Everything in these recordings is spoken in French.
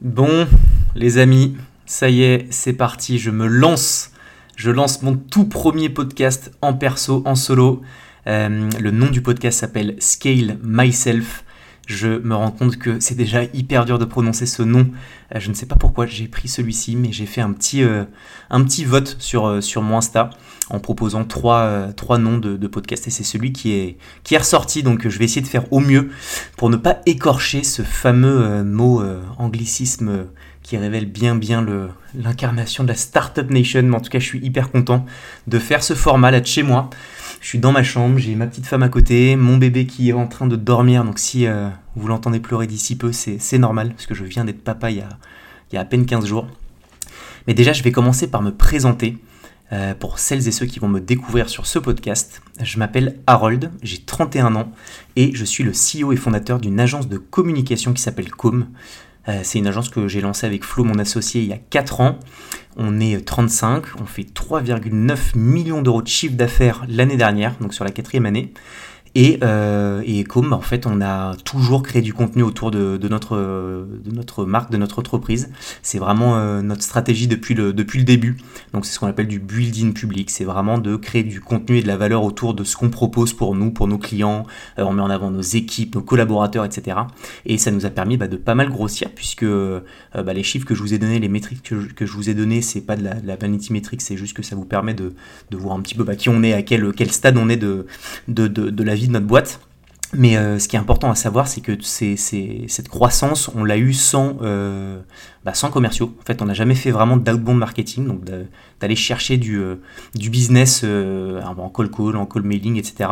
Bon, les amis, ça y est, c'est parti, je me lance. Je lance mon tout premier podcast en perso, en solo. Euh, le nom du podcast s'appelle Scale Myself. Je me rends compte que c'est déjà hyper dur de prononcer ce nom. Euh, je ne sais pas pourquoi j'ai pris celui-ci, mais j'ai fait un petit, euh, un petit vote sur, sur mon Insta en proposant trois, noms de, podcasts et c'est celui qui est, qui est ressorti. Donc je vais essayer de faire au mieux pour ne pas écorcher ce fameux mot anglicisme qui révèle bien bien l'incarnation de la Startup Nation. Mais en tout cas, je suis hyper content de faire ce format là de chez moi. Je suis dans ma chambre, j'ai ma petite femme à côté, mon bébé qui est en train de dormir. Donc si euh, vous l'entendez pleurer d'ici peu, c'est normal, parce que je viens d'être papa il y, a, à peine 15 jours. Mais déjà, je vais commencer par me présenter. Euh, pour celles et ceux qui vont me découvrir sur ce podcast, je m'appelle Harold, j'ai 31 ans et je suis le CEO et fondateur d'une agence de communication qui s'appelle Com. Euh, c'est une agence que j'ai lancée avec Flo, mon associé, il y a 4 ans. On est 35, on fait 3,9 millions d'euros de chiffre d'affaires l'année dernière, donc sur la quatrième année. Et, euh, et comme en fait, on a toujours créé du contenu autour de, notre, de notre marque, de notre entreprise. C'est vraiment euh, notre stratégie depuis le, depuis le début. Donc c'est ce qu'on appelle du building public. C'est vraiment de créer du contenu et de la valeur autour de ce qu'on propose pour nous, pour nos clients. Euh, on met en avant nos équipes, nos collaborateurs, etc. Et ça nous a permis bah, de pas mal grossir puisque bah, les chiffres que je vous ai donnés, les métriques que je, que je vous ai donnés, c'est pas de la, la vanity metric, c'est juste que ça vous permet de, de voir un petit peu bah, qui on est, à quel, quel stade on est de, de, de, de la de notre boîte. Mais euh, ce qui est important à savoir, c'est que c'est, cette croissance, on l'a eu sans, euh, bah, sans commerciaux. En fait, on n'a jamais fait vraiment d'outbound marketing, donc d'aller chercher du, euh, du business en call call, en call mailing, etc.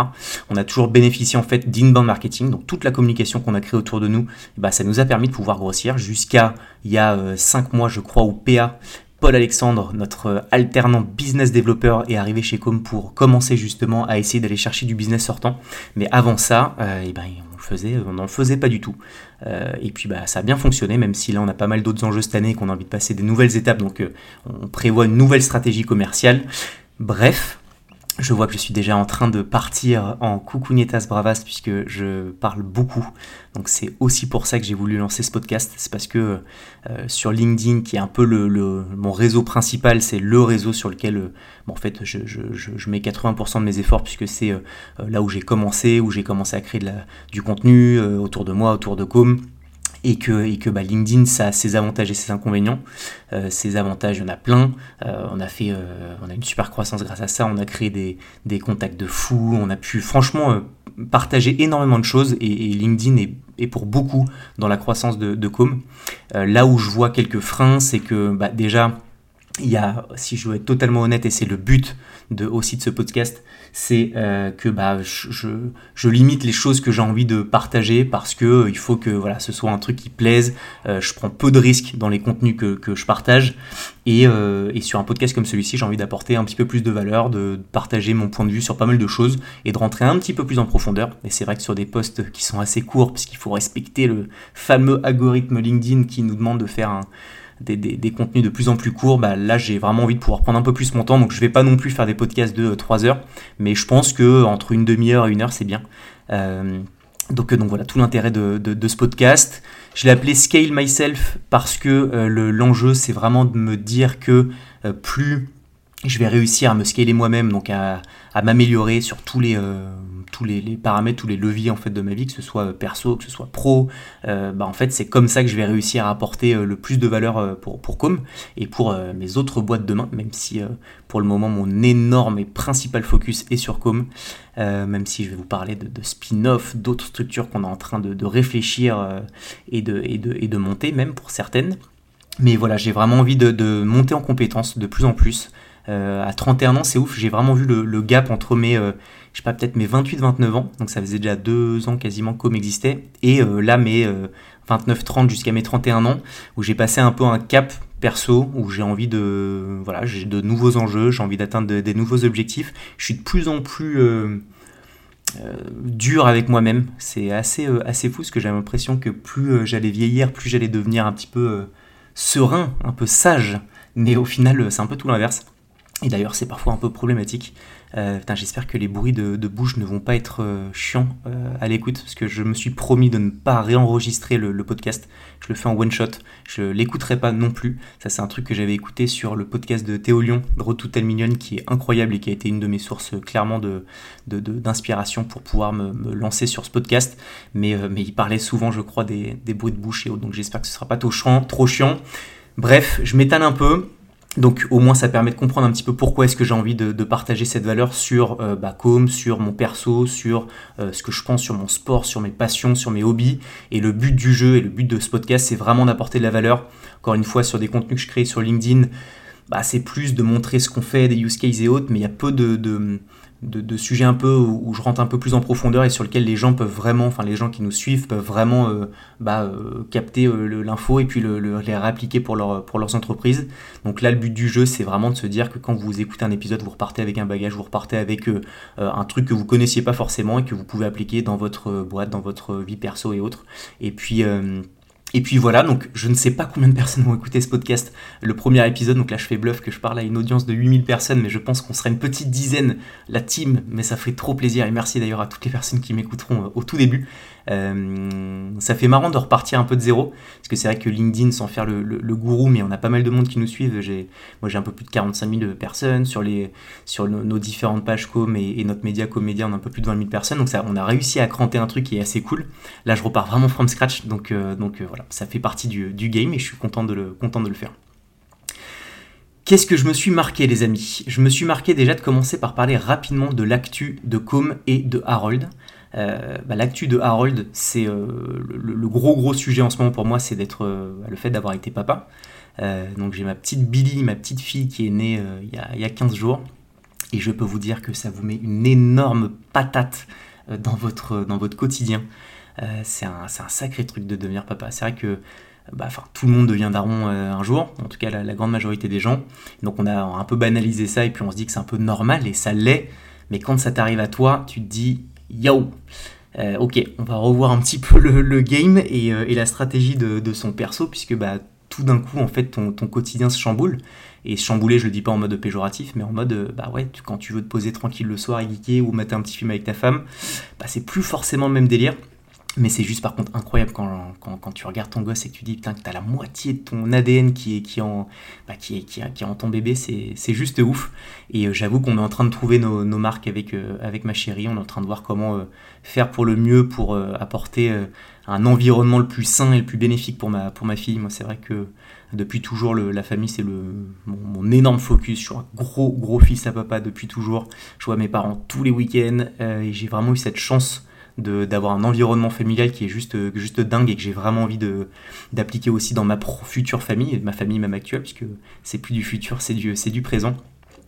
On a toujours bénéficié en fait d'inbound marketing, donc toute la communication qu'on a créée autour de nous, bah, ça nous a permis de pouvoir grossir jusqu'à il y a 5 mois, je crois, où PA Alexandre, notre alternant business développeur, est arrivé chez Com pour commencer justement à essayer d'aller chercher du business sortant. Mais avant ça, euh, eh ben, on faisait, on n'en faisait pas du tout. Euh, et puis bah, ça a bien fonctionné, même si là on a pas mal d'autres enjeux cette année et qu'on a envie de passer des nouvelles étapes. Donc euh, on prévoit une nouvelle stratégie commerciale. Bref, je vois que je suis déjà en train de partir en coucougnetas bravas puisque je parle beaucoup. Donc c'est aussi pour ça que j'ai voulu lancer ce podcast. C'est parce que euh, sur LinkedIn, qui est un peu le, mon réseau principal, c'est le réseau sur lequel euh, en fait je, mets 80% de mes efforts puisque c'est euh, là où j'ai commencé, où j'ai commencé à créer du contenu autour de moi, autour de Com et que, et bah, LinkedIn, ça a ses avantages et ses inconvénients. Euh, ses avantages, il y en a plein. Euh, on, a fait, euh, on a une super croissance grâce à ça. On a créé des, contacts de fous. On a pu franchement partager énormément de choses et, LinkedIn est, pour beaucoup dans la croissance de, de Com. là où je vois quelques freins, c'est que bah, déjà, il y a, si je veux être totalement honnête, et c'est le but de, aussi de ce podcast, c'est euh, que bah, je, je, limite les choses que j'ai envie de partager parce que euh, il faut que voilà, ce soit un truc qui plaise. Euh, je prends peu de risques dans les contenus que, que je partage. Et, et, sur un podcast comme celui-ci, j'ai envie d'apporter un petit peu plus de valeur, de partager mon point de vue sur pas mal de choses et de rentrer un petit peu plus en profondeur. Et c'est vrai que sur des posts qui sont assez courts, puisqu'il faut respecter le fameux algorithme LinkedIn qui nous demande de faire un des, contenus de plus en plus courts, bah, là j'ai vraiment envie de pouvoir prendre un peu plus mon temps, donc je vais pas non plus faire des podcasts de 3 euh, heures, mais je pense que entre une demi-heure et une heure c'est bien. Euh, donc, euh, donc voilà tout l'intérêt de, ce podcast. Je l'ai appelé Scale Myself parce que l'enjeu c'est vraiment de me dire que plus je vais réussir à me scaler moi-même, donc à, m'améliorer sur tous les, euh, tous les, paramètres, tous les leviers en fait de ma vie, que ce soit perso, que ce soit pro. Euh, bah, en fait, c'est comme ça que je vais réussir à apporter euh, le plus de valeur pour, Com et pour mes autres boîtes demain, même si pour le moment mon énorme et principal focus est sur Com, même si je vais vous parler de, spin-off, d'autres structures qu'on est en train de, réfléchir et, de, et, de, monter, même pour certaines. Mais voilà, j'ai vraiment envie de, de monter en compétences de plus en plus. Euh, à 31 ans, c'est ouf, j'ai vraiment vu le, gap entre mes, euh, je peut-être mes 28-29 ans, donc ça faisait déjà deux ans quasiment qu'Home existait, et euh, là mes 29-30 jusqu'à mes 31 ans, où j'ai passé un peu un cap perso, où j'ai envie de, voilà, j'ai de nouveaux enjeux, j'ai envie d'atteindre des nouveaux objectifs, je suis de plus en plus dur avec moi-même, c'est assez, assez fou, parce que j'ai l'impression que plus j'allais vieillir, plus j'allais devenir un petit peu serein, un peu sage, mais au final c'est un peu tout l'inverse. Et d'ailleurs, c'est parfois un peu problématique. Euh, J'espère que les bruits de, bouche ne vont pas être euh, chiants euh, à l'écoute, parce que je me suis promis de ne pas réenregistrer le, podcast. Je le fais en one shot. Je l'écouterai pas non plus. Ça, c'est un truc que j'avais écouté sur le podcast de Théo Lyon, Road to Million, qui est incroyable et qui a été une de mes sources euh, clairement d'inspiration de, pour pouvoir me, lancer sur ce podcast. Mais, mais il parlait souvent, je crois, des, bruits de bouche et autres. Donc j'espère que ce sera pas trop chiant. Trop chiant. Bref, je m'étale un peu. Donc au moins ça permet de comprendre un petit peu pourquoi est-ce que j'ai envie de, partager cette valeur sur euh, bah, Com, sur mon perso, sur euh, ce que je pense sur mon sport, sur mes passions, sur mes hobbies. Et le but du jeu et le but de ce podcast, c'est vraiment d'apporter de la valeur. Encore une fois, sur des contenus que je crée sur LinkedIn, bah, c'est plus de montrer ce qu'on fait, des use cases et autres, mais il y a peu de de, sujets un peu où, je rentre un peu plus en profondeur et sur lesquels les gens peuvent vraiment, enfin les gens qui nous suivent peuvent vraiment euh, bah, euh, capter euh, l'info et puis le, les réappliquer pour, leur, pour leurs entreprises. Donc là, le but du jeu, c'est vraiment de se dire que quand vous écoutez un épisode, vous repartez avec un bagage, vous repartez avec un truc que vous connaissiez pas forcément et que vous pouvez appliquer dans votre boîte, dans votre vie perso et autres. Et puis et puis voilà, donc je ne sais pas combien de personnes vont écouter ce podcast, le premier épisode, donc là je fais bluff que je parle à une audience de 8000 personnes, mais je pense qu'on sera une petite dizaine, la team, mais ça fait trop plaisir, et merci d'ailleurs à toutes les personnes qui m'écouteront euh, au tout début. Euh, ça fait marrant de repartir un peu de zéro, parce que c'est vrai que LinkedIn, sans faire le, gourou, mais on a pas mal de monde qui nous suivent. Moi, j'ai un peu plus de 45 000 personnes sur, nos, différentes pages com et, notre média comédia, on a un peu plus de 20 000 personnes. Donc on a réussi à cranter un truc qui est assez cool. Là, je repars vraiment from scratch, donc, euh, euh, voilà, ça fait partie du, du, game et je suis content de le, content de le faire. Qu'est-ce que je me suis marqué, les amis? Je me suis marqué déjà de commencer par parler rapidement de l'actu de Com et de Harold. Euh, bah, l'actu de Harold, c'est euh, le, gros gros sujet en ce moment pour moi, c'est d'être euh, le fait d'avoir été papa. donc j'ai ma petite Billy, ma petite fille qui est née il y, a, 15 jours, et je peux vous dire que ça vous met une énorme patate dans, votre, dans votre quotidien. c'est un, un, sacré truc de devenir papa. C'est vrai que bah, tout le monde devient daron un jour, en tout cas la, la, grande majorité des gens. Donc on a un peu banalisé ça et puis on se dit que c'est un peu normal et ça l'est. Mais quand ça t'arrive à toi, tu te dis Yo euh, ok, on va revoir un petit peu le, game euh, et, la stratégie de, son perso, puisque bah, tout d'un coup, en fait, ton, quotidien se chamboule. Et chambouler, je le dis pas en mode péjoratif, mais en mode, euh, bah ouais, quand tu veux te poser tranquille le soir et geeker ou mettre un petit film avec ta femme, bah c'est plus forcément le même délire. Mais c'est juste par contre incroyable quand, quand, tu regardes ton gosse et que tu dis putain que t'as la moitié de ton ADN qui est, qui en, bah, qui est, qui, est, qui en ton bébé, c'est juste ouf. Et euh, j'avoue qu'on est en train de trouver nos, nos marques avec, euh, avec ma chérie, on est en train de voir comment euh, faire pour le mieux pour apporter un environnement le plus sain et le plus bénéfique pour ma, pour ma fille. Moi c'est vrai que depuis toujours la famille c'est mon, mon, énorme focus. Je suis un gros gros fils à papa depuis toujours. Je vois mes parents tous les week-ends et j'ai vraiment eu cette chance d'avoir un environnement familial qui est juste, juste dingue et que j'ai vraiment envie d'appliquer aussi dans ma future famille, ma famille même actuelle, puisque c'est plus du futur, c'est du, du présent.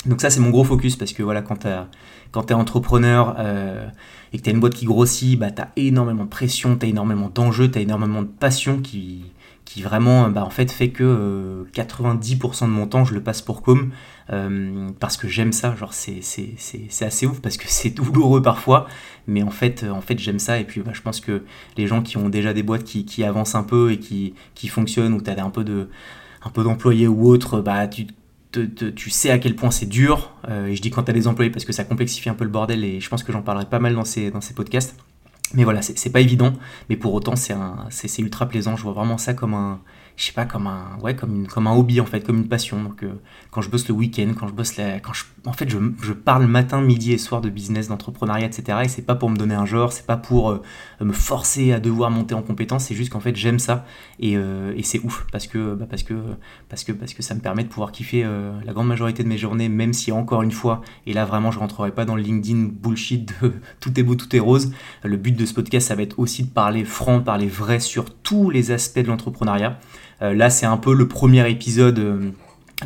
Donc ça c'est mon gros focus parce que voilà quand tu es entrepreneur euh, et que tu as une boîte qui grossit, bah, tu as énormément de pression, tu as énormément d'enjeux, tu as énormément de passion qui, qui vraiment bah, en fait fait que 90% euh, de mon temps je le passe pour com euh, parce que j'aime ça genre c'est, assez ouf parce que c'est douloureux parfois mais en fait en fait j'aime ça et puis bah, je pense que les gens qui ont déjà des boîtes qui, avancent un peu et qui, qui fonctionnent où tu as un peu de un peu d'employés ou autre bah tu tu sais à quel point c'est dur, euh, et je dis quand tu as des employés parce que ça complexifie un peu le bordel, et je pense que j'en parlerai pas mal dans ces, dans ces podcasts. Mais voilà, c'est pas évident, mais pour autant c'est ultra plaisant. Je vois vraiment ça comme un, je sais pas, comme un, ouais, comme, une, comme un hobby en fait, comme une passion. Donc euh, quand je bosse le week-end, quand je bosse la, quand je, en fait, je, je, parle matin, midi et soir de business, d'entrepreneuriat, etc. Et c'est pas pour me donner un genre, c'est pas pour euh, me forcer à devoir monter en compétence. C'est juste qu'en fait j'aime ça et, euh, et c'est ouf parce que, bah, parce que, parce que, parce que ça me permet de pouvoir kiffer la grande majorité de mes journées, même si encore une fois, et là vraiment je rentrerai pas dans le LinkedIn bullshit de tout est beau, tout est rose. Le but de ce podcast, ça va être aussi de parler franc, parler vrai sur tous les aspects de l'entrepreneuriat. Euh, là, c'est un peu le premier épisode euh,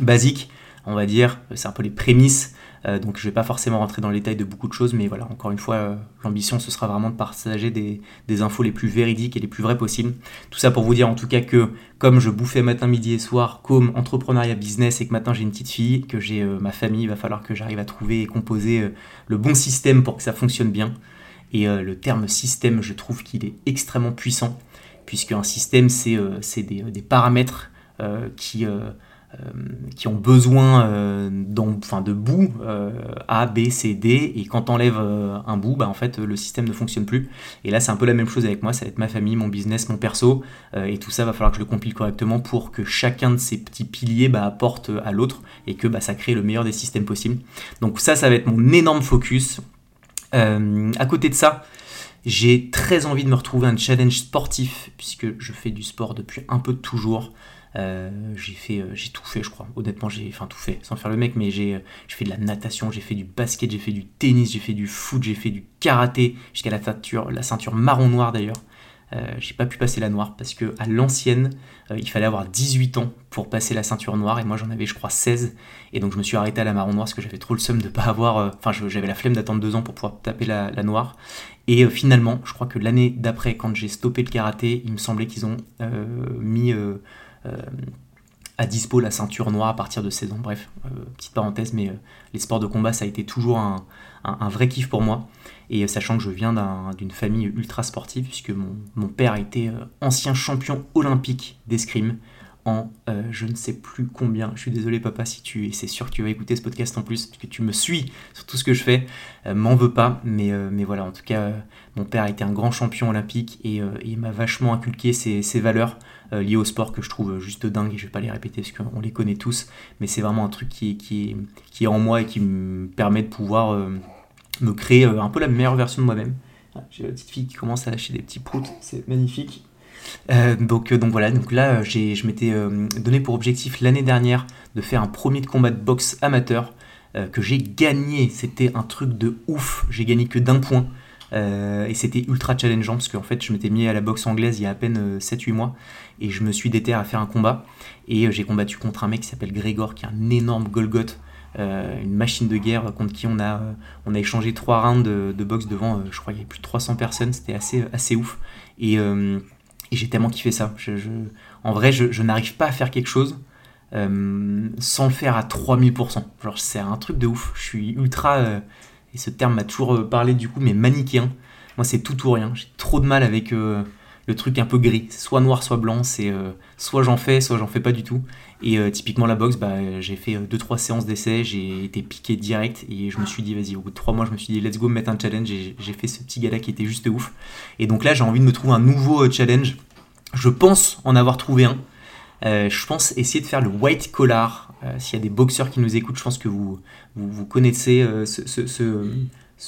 basique, on va dire. C'est un peu les prémices. Euh, donc je ne vais pas forcément rentrer dans le détail de beaucoup de choses, mais voilà, encore une fois, l'ambition, ce sera vraiment de partager des, infos les plus véridiques et les plus vraies possibles. Tout ça pour vous dire en tout cas que comme je bouffais matin, midi et soir, comme entrepreneuriat business, et que maintenant j'ai une petite fille, que j'ai ma famille, il va falloir que j'arrive à trouver et composer le bon système pour que ça fonctionne bien. Et le terme système, je trouve qu'il est extrêmement puissant puisqu'un système, c'est euh, des, des, paramètres euh, qui, euh, ont besoin de bouts A, B, C, D, et quand t'enlèves un bout, bah, en fait le système ne fonctionne plus. Et là c'est un peu la même chose avec moi, ça va être ma famille, mon business, mon perso, et tout ça va falloir que je le compile correctement pour que chacun de ces petits piliers bah, apporte à l'autre et que bah, ça crée le meilleur des systèmes possibles. Donc ça, ça va être mon énorme focus. À côté de ça, j'ai très envie de me retrouver un challenge sportif, puisque je fais du sport depuis un peu toujours. Euh, euh, j'ai tout fait, je crois. Honnêtement, j'ai, tout fait, sans faire le mec, mais j'ai, euh, fait de la natation, j'ai fait du basket, j'ai fait du tennis, j'ai fait du foot, j'ai fait du karaté jusqu'à la ceinture, la ceinture marron noir d'ailleurs. Euh, j'ai pas pu passer la noire parce que à l'ancienne, euh, il fallait avoir 18 ans pour passer la ceinture noire et moi j'en avais je crois 16 et donc je me suis arrêté à la marron noire parce que j'avais trop le seum de pas avoir, euh, enfin j'avais la flemme d'attendre deux ans pour pouvoir taper la, noire et finalement je crois que l'année d'après quand j'ai stoppé le karaté, il me semblait qu'ils ont mis à dispo la ceinture noire à partir de 16 ans. Bref, petite parenthèse, mais les sports de combat, ça a été toujours un, un, vrai kiff pour moi. Et sachant que je viens d'une famille ultra sportive, puisque mon, mon père était euh, ancien champion olympique d'escrime en euh, je ne sais plus combien. Je suis désolé papa si tu et c'est sûr que tu vas écouter ce podcast en plus puisque tu me suis sur tout ce que je fais. Euh, m'en veux pas, mais, mais voilà. En tout cas, mon père a été un grand champion olympique et il m'a vachement inculqué ces, ces valeurs liées au sport que je trouve juste dingue et je vais pas les répéter parce qu'on les connaît tous. Mais c'est vraiment un truc qui qui est en moi et qui me permet de pouvoir me créer euh, un peu la meilleure version de moi-même. J'ai la petite fille qui commence à lâcher des petits proutes, c'est magnifique. Euh, donc, euh, donc voilà, donc là je m'étais donné pour objectif l'année dernière de faire un premier combat de boxe amateur que j'ai gagné. C'était un truc de ouf. J'ai gagné que d'un point. et c'était ultra challengeant parce qu'en fait je m'étais mis à la boxe anglaise il y a à peine 7-8 mois et je me suis déterré à faire un combat et j'ai combattu contre un mec qui s'appelle Grégor qui est un énorme Golgoth une machine de guerre contre qui on a, euh, on a échangé trois rounds de, boxe devant, euh, je crois, il y avait plus de 300 personnes, c'était assez, assez ouf. Et, j'ai tellement kiffé ça. Je, en vrai, je, n'arrive pas à faire quelque chose sans le faire à 3000%. Genre, c'est un truc de ouf. Je suis ultra, et ce terme m'a toujours parlé du coup, mais manichéen. Moi, c'est tout ou rien. J'ai trop de mal avec le truc un peu gris. Soit noir, soit blanc. C'est soit j'en fais, soit j'en fais pas du tout. Et euh, typiquement la boxe, bah, j'ai fait 2-3 euh, séances d'essai, j'ai été piqué direct et je me suis dit, vas-y, au bout de 3 mois, je me suis dit, let's go mettre un challenge et j'ai fait ce petit gars-là qui était juste ouf. Et donc là, j'ai envie de me trouver un nouveau euh, challenge. Je pense en avoir trouvé un. je pense essayer de faire le white collar. S'il y a des boxeurs qui nous écoutent, je pense que vous, vous, connaissez ce, ce,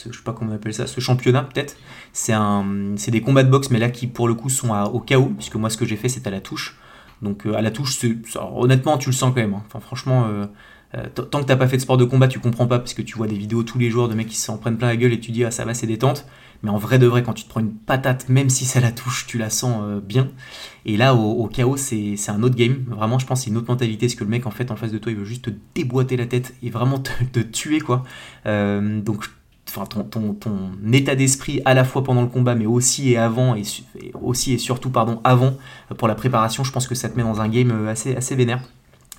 je sais pas comment on appelle ça, ce championnat peut-être. C'est des combats de boxe, mais là qui pour le coup sont au chaos, puisque moi ce que j'ai fait c'est à la touche. Donc euh, à la touche, honnêtement, tu le sens quand même. Hein. Enfin, franchement, euh, euh, tant que t'as pas fait de sport de combat, tu comprends pas parce que tu vois des vidéos tous les jours de mecs qui s'en prennent plein la gueule et tu dis ah ça va, c'est détente. Mais en vrai de vrai, quand tu te prends une patate, même si ça la touche, tu la sens bien. Et là, au, chaos, c'est un autre game. Vraiment, je pense c'est une autre mentalité. Parce que le mec, en fait, en face de toi, il veut juste te déboîter la tête et vraiment te, tuer, quoi. donc, enfin, ton, ton, état d'esprit à la fois pendant le combat, mais aussi et avant, et, aussi et surtout pardon, avant, euh, pour la préparation, je pense que ça te met dans un game euh, assez, assez vénère.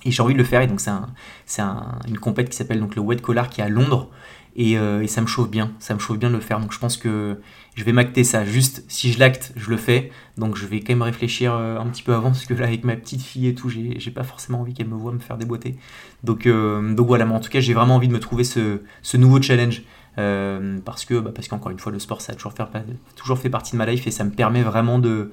Et j'ai envie de le faire, et donc c'est un, une compète qui s'appelle donc le Wet Collar qui est à Londres, et, euh, et, ça me chauffe bien, ça me chauffe bien de le faire, donc je pense que je vais m'acter ça, juste si je l'acte, je le fais, donc je vais quand même réfléchir un petit peu avant, parce que là avec ma petite fille et tout, j'ai pas forcément envie qu'elle me voit me faire déboîter. Donc, donc voilà, mais en tout cas j'ai vraiment envie de me trouver ce, ce nouveau challenge. Euh, parce que bah, parce qu'encore une fois le sport ça a toujours fait, partie de ma life et ça me permet vraiment de,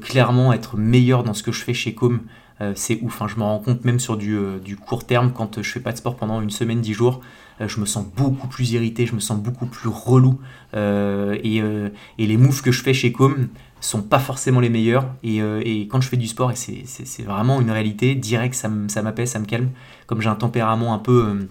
clairement être meilleur dans ce que je fais chez Com. Euh, c'est ouf hein. je me rends compte même sur du, euh, court terme quand je fais pas de sport pendant une semaine dix jours je me sens beaucoup plus irrité je me sens beaucoup plus relou. Et, les moves que je fais chez Com sont pas forcément les meilleurs. Et, quand je fais du sport c'est vraiment une réalité direct ça m'apaise ça me calme. Comme j'ai un tempérament un peu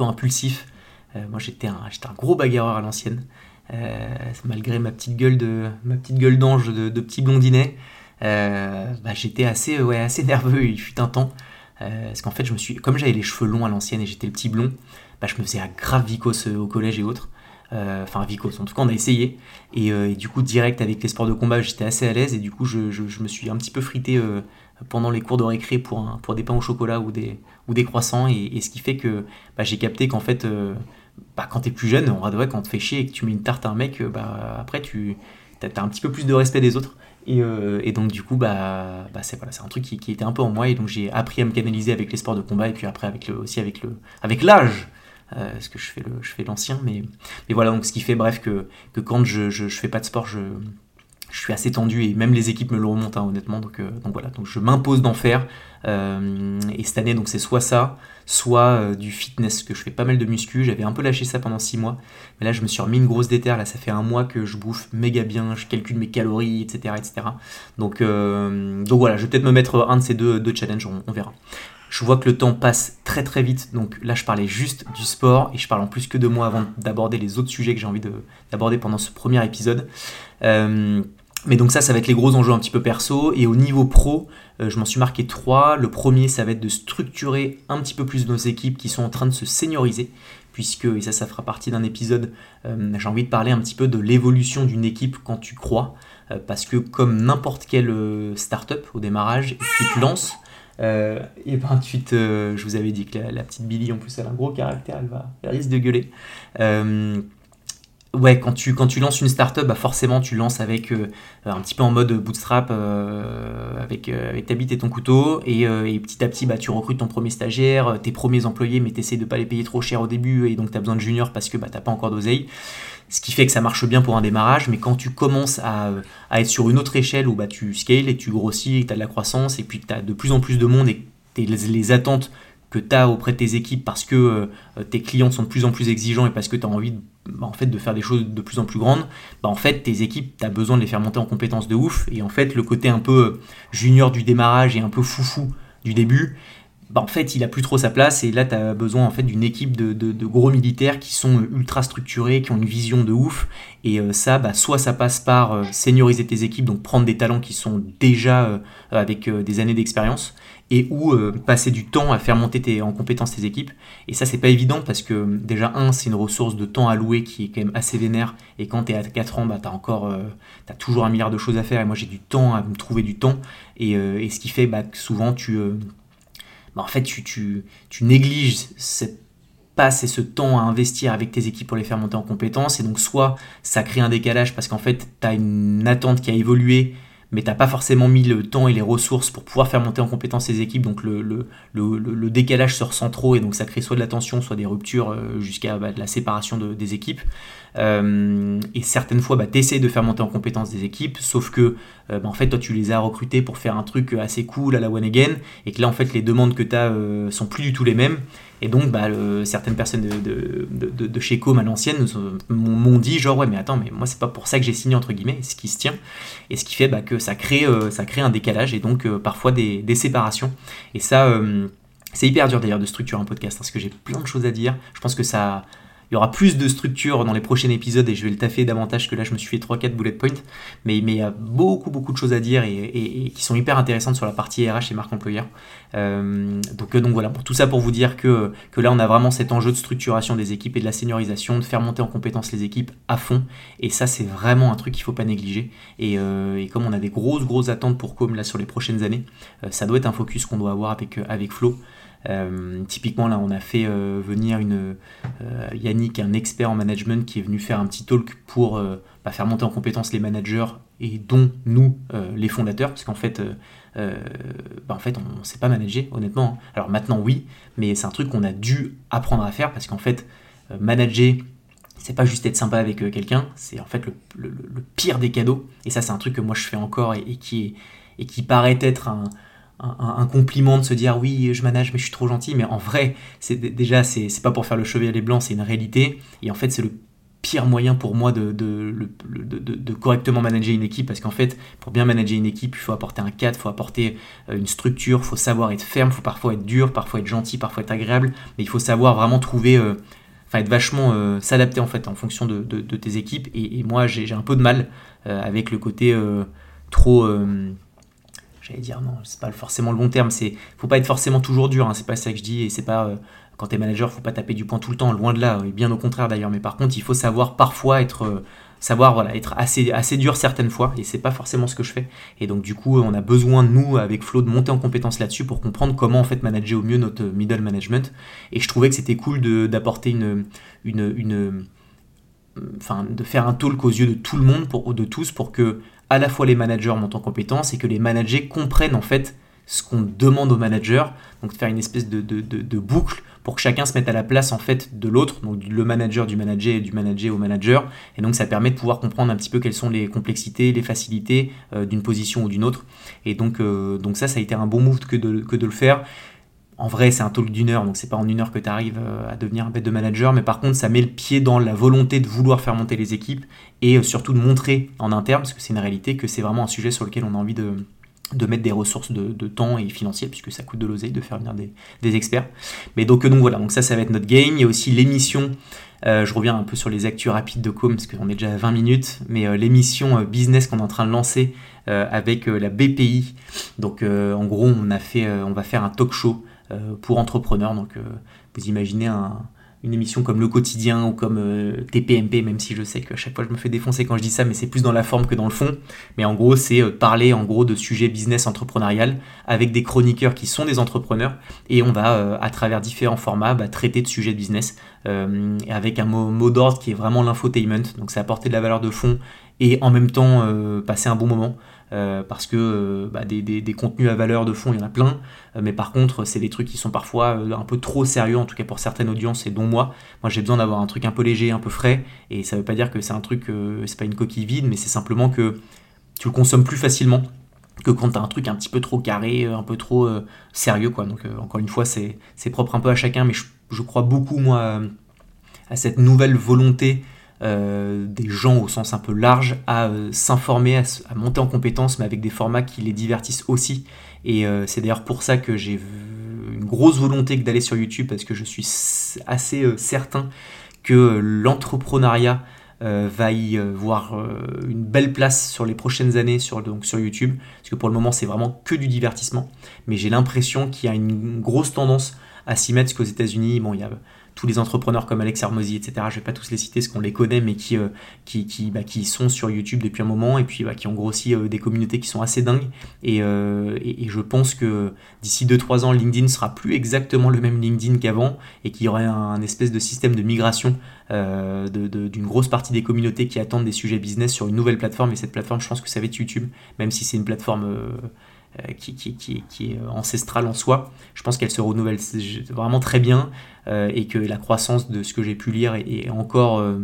impulsif moi, j'étais un, un, gros bagarreur à l'ancienne. Euh, malgré ma petite gueule de ma petite gueule d'ange de, petit blondinet, euh, bah, j'étais assez, ouais, assez nerveux. Il fut un temps. parce qu'en fait, je me suis, comme j'avais les cheveux longs à l'ancienne et j'étais le petit blond, bah, je me faisais un grave vicos au collège et autres. Enfin, vicos, en tout cas, on a essayé. Et, du coup, direct avec les sports de combat, j'étais assez à l'aise. Et du coup, je, je, me suis un petit peu frité pendant les cours de récré pour, pour des pains au chocolat ou des, ou des croissants. Et, ce qui fait que bah, j'ai capté qu'en fait, bah, quand t'es plus jeune, on va quand on te chier et que tu mets une tarte à un mec, euh, bah, après tu as un petit peu plus de respect des autres. Et, donc du coup, bah, bah c'est voilà, un truc qui, était un peu en moi et donc j'ai appris à me canaliser avec les sports de combat et puis après avec le, aussi avec le avec l'âge. parce que je fais le je fais l'ancien mais mais voilà donc ce qui fait bref que, que quand je, je, je fais pas de sport je je suis assez tendu et même les équipes me le remontent hein, honnêtement. Donc, euh, donc voilà. Donc je m'impose d'en faire. Euh, et cette année donc c'est soit ça soit euh, du fitness que je fais pas mal de muscu. J'avais un peu lâché ça pendant 6 mois. Mais là je me suis remis une grosse déterre. Là ça fait un mois que je bouffe méga bien. Je calcule mes calories etc etc donc donc voilà. Je vais peut-être me mettre un de ces deux, deux challenges. On, verra. Je vois que le temps passe très très vite, donc là je parlais juste du sport et je parle en plus que de moi avant d'aborder les autres sujets que j'ai envie d'aborder pendant ce premier épisode. Mais donc ça, ça va être les gros enjeux un petit peu perso. Et au niveau pro, euh, je m'en suis marqué trois. Le premier, ça va être de structurer un petit peu plus nos équipes qui sont en train de se senioriser. Puisque, et ça, ça fera partie d'un épisode, euh, j'ai envie de parler un petit peu de l'évolution d'une équipe quand tu crois. Euh, parce que comme n'importe quelle startup au démarrage, tu te lances. et ben ensuite, je vous avais dit que la, petite Billy, en plus, elle a un gros caractère, elle, va, elle risque de gueuler. Ouais, quand tu, lances une startup, bah forcément tu lances avec euh, un petit peu en mode bootstrap, euh, avec, euh, avec ta bite et ton couteau, et, petit à petit bah, tu recrutes ton premier stagiaire, tes premiers employés, mais tu essaies de pas les payer trop cher au début, et donc tu as besoin de juniors parce que bah, tu pas encore d'oseille. Ce qui fait que ça marche bien pour un démarrage, mais quand tu commences à, être sur une autre échelle où bah, tu scales et tu grossis, et tu as de la croissance, et puis tu as de plus en plus de monde et les, les attentes que tu as auprès de tes équipes parce que tes clients sont de plus en plus exigeants et parce que tu as envie de bah, de faire des choses de plus en plus grandes, bah, en fait, tes équipes, tu as besoin de les faire monter en compétences de ouf. Et en fait, le côté un peu junior du démarrage et un peu foufou du début, bah, en fait, il a plus trop sa place. Et là, tu as besoin en fait d'une équipe de, gros militaires qui sont ultra structurés, qui ont une vision de ouf. Et euh, ça, bah, soit ça passe par euh, senioriser tes équipes, donc prendre des talents qui sont déjà euh, avec des années d'expérience, et ou euh, passer du temps à faire monter tes, en compétence tes équipes. Et ça, c'est pas évident parce que déjà, un, c'est une ressource de temps à louer qui est quand même assez vénère. Et quand tu es à 4 ans, bah, tu as encore euh, as toujours un milliard de choses à faire. Et moi, j'ai du temps à me trouver du temps. Et, euh, ce qui fait bah, que souvent, tu, bah, en fait, tu, tu, négliges cette passe et ce temps à investir avec tes équipes pour les faire monter en compétences. Et donc, soit ça crée un décalage parce qu'en fait, tu as une attente qui a évolué mais t'as pas forcément mis le temps et les ressources pour pouvoir faire monter en compétence ces équipes, donc le, décalage se ressent trop et donc ça crée soit de la tension, soit des ruptures euh, jusqu'à bah, de la séparation de, des équipes. Euh, et certaines fois, bah, tu de faire monter en compétence des équipes, sauf que euh, bah, en fait, toi, tu les as recrutés pour faire un truc assez cool à la one again, et que là, en fait, les demandes que tu as sont plus du tout les mêmes. Et donc, bah, certaines personnes de, de, chez Com à l'ancienne m'ont dit genre, ouais, mais attends, mais moi, c'est pas pour ça que j'ai signé, entre guillemets, ce qui se tient. Et ce qui fait bah, que ça crée, euh, ça crée un décalage et donc euh, parfois des, séparations. Et ça, euh, c'est hyper dur d'ailleurs de structurer un podcast parce que j'ai plein de choses à dire. Je pense que ça il y aura plus de structure dans les prochains épisodes et je vais le taffer davantage que là je me suis fait 3-4 bullet points. Mais, mais il y a beaucoup beaucoup de choses à dire et, qui sont hyper intéressantes sur la partie RH et marque employeur. Euh, donc, euh, donc voilà, pour tout ça pour vous dire que, là on a vraiment cet enjeu de structuration des équipes et de la seniorisation, de faire monter en compétence les équipes à fond. Et ça c'est vraiment un truc qu'il ne faut pas négliger. Et, euh, et, comme on a des grosses grosses attentes pour Com là sur les prochaines années, ça doit être un focus qu'on doit avoir avec, avec Flo. Euh, typiquement, là, on a fait euh, venir une, euh, Yannick, un expert en management, qui est venu faire un petit talk pour bah, faire monter en compétence les managers et dont nous, les fondateurs, parce qu'en fait, bah, en fait, on ne sait pas manager, honnêtement. Alors maintenant, oui, mais c'est un truc qu'on a dû apprendre à faire parce qu'en fait, manager, c'est pas juste être sympa avec quelqu'un, c'est en fait le, pire des cadeaux. Et ça, c'est un truc que moi je fais encore et, qui, et qui paraît être un, un, compliment de se dire oui je manage mais je suis trop gentil. Mais en vrai c'est déjà c'est pas pour faire le chevalier blanc c'est une réalité. Et en fait c'est le pire moyen pour moi de, correctement manager une équipe. Parce qu'en fait pour bien manager une équipe il faut apporter un cadre, il faut apporter euh, une structure, il faut savoir être ferme, il faut parfois être dur, parfois être gentil, parfois être agréable. Mais il faut savoir vraiment trouver euh, enfin être vachement euh, s'adapter en fait en fonction de, tes équipes. Et, moi j'ai un peu de mal avec le côté trop j'allais dire non, c'est pas forcément le bon terme, c'est faut pas être forcément toujours dur, hein, c'est pas ça que je dis, et c'est pas euh, quand t'es manager, faut pas taper du poing tout le temps, loin de là, et bien au contraire d'ailleurs, mais par contre il faut savoir parfois être euh, savoir voilà être assez assez dur certaines fois et c'est pas forcément ce que je fais. Et donc du coup on a besoin nous avec Flo de monter en compétence là-dessus pour comprendre comment en fait manager au mieux notre middle management. Et je trouvais que c'était cool d'apporter une, une, une enfin de faire un talk aux yeux de tout le monde pour de tous pour que à la fois les managers montent en compétence et que les managers comprennent en fait ce qu'on demande aux managers, donc de faire une espèce de, boucle pour que chacun se mette à la place en fait de l'autre, donc le manager du manager et du manager au manager, et donc ça permet de pouvoir comprendre un petit peu quelles sont les complexités, les facilités euh, d'une position ou d'une autre, et donc, euh, donc ça, ça a été un bon move que de le faire. En vrai, c'est un talk d'une heure, donc c'est pas en une heure que tu arrives euh, à devenir un bête de manager, mais par contre, ça met le pied dans la volonté de vouloir faire monter les équipes et surtout de montrer en interne, parce que c'est une réalité, que c'est vraiment un sujet sur lequel on a envie de, mettre des ressources de, temps et financiers, puisque ça coûte de l'oseille de faire venir des, experts. Mais donc, donc voilà, donc ça, ça va être notre game. Il y a aussi l'émission, euh, je reviens un peu sur les actus rapides de Com, parce qu'on est déjà à 20 minutes, mais euh, l'émission euh, business qu'on est en train de lancer avec la BPI. Donc en gros, on va faire un talk show pour entrepreneurs. Donc vous imaginez un, une émission comme Le Quotidien ou comme TPMP, euh, même si je sais qu'à chaque fois je me fais défoncer quand je dis ça, mais c'est plus dans la forme que dans le fond. Mais en gros, c'est euh, parler en gros de sujets business entrepreneurial avec des chroniqueurs qui sont des entrepreneurs et on va euh, à travers différents formats bah, traiter de sujets de business avec un mot d'ordre qui est vraiment l'infotainment. Donc c'est apporter de la valeur de fond et en même temps passer un bon moment. Euh, parce que euh, bah, des, contenus à valeur de fond, il y en a plein, euh, mais par contre, c'est des trucs qui sont parfois un peu trop sérieux, en tout cas pour certaines audiences, et dont moi. Moi, j'ai besoin d'avoir un truc un peu léger, un peu frais, et ça veut pas dire que c'est un truc, c'est pas une coquille vide, mais c'est simplement que tu le consommes plus facilement que quand tu as un truc un petit peu trop carré, un peu trop sérieux, quoi. Donc, encore une fois, c'est propre un peu à chacun, mais je, je crois beaucoup, moi, à cette nouvelle volonté euh, des gens au sens un peu large à euh, s'informer, à, monter en compétences, mais avec des formats qui les divertissent aussi. Et euh, c'est d'ailleurs pour ça que j'ai une grosse volonté d'aller sur YouTube, parce que je suis assez certain que l'entrepreneuriat va y voir une belle place sur les prochaines années sur, donc sur YouTube, parce que pour le moment c'est vraiment que du divertissement, mais j'ai l'impression qu'il y a une grosse tendance à s'y mettre, parce qu'aux États-Unis, bon, il y a tous les entrepreneurs comme Alex Hermosi, etc. Je vais pas tous les citer, parce qu'on les connaît, mais qui, euh, qui, qui, bah, qui, sont sur YouTube depuis un moment et puis bah, qui ont grossi euh, des communautés qui sont assez dingues. Euh, et, et, je pense que d'ici 2-3 ans, LinkedIn sera plus exactement le même LinkedIn qu'avant et qu'il y aurait un, espèce de système de migration d'une grosse partie des communautés qui attendent des sujets business sur une nouvelle plateforme. Et cette plateforme, je pense que ça va être YouTube, même si c'est une plateforme euh, qui, qui, est ancestrale en soi. Je pense qu'elle se renouvelle vraiment très bien euh, et que la croissance de ce que j'ai pu lire est, encore euh,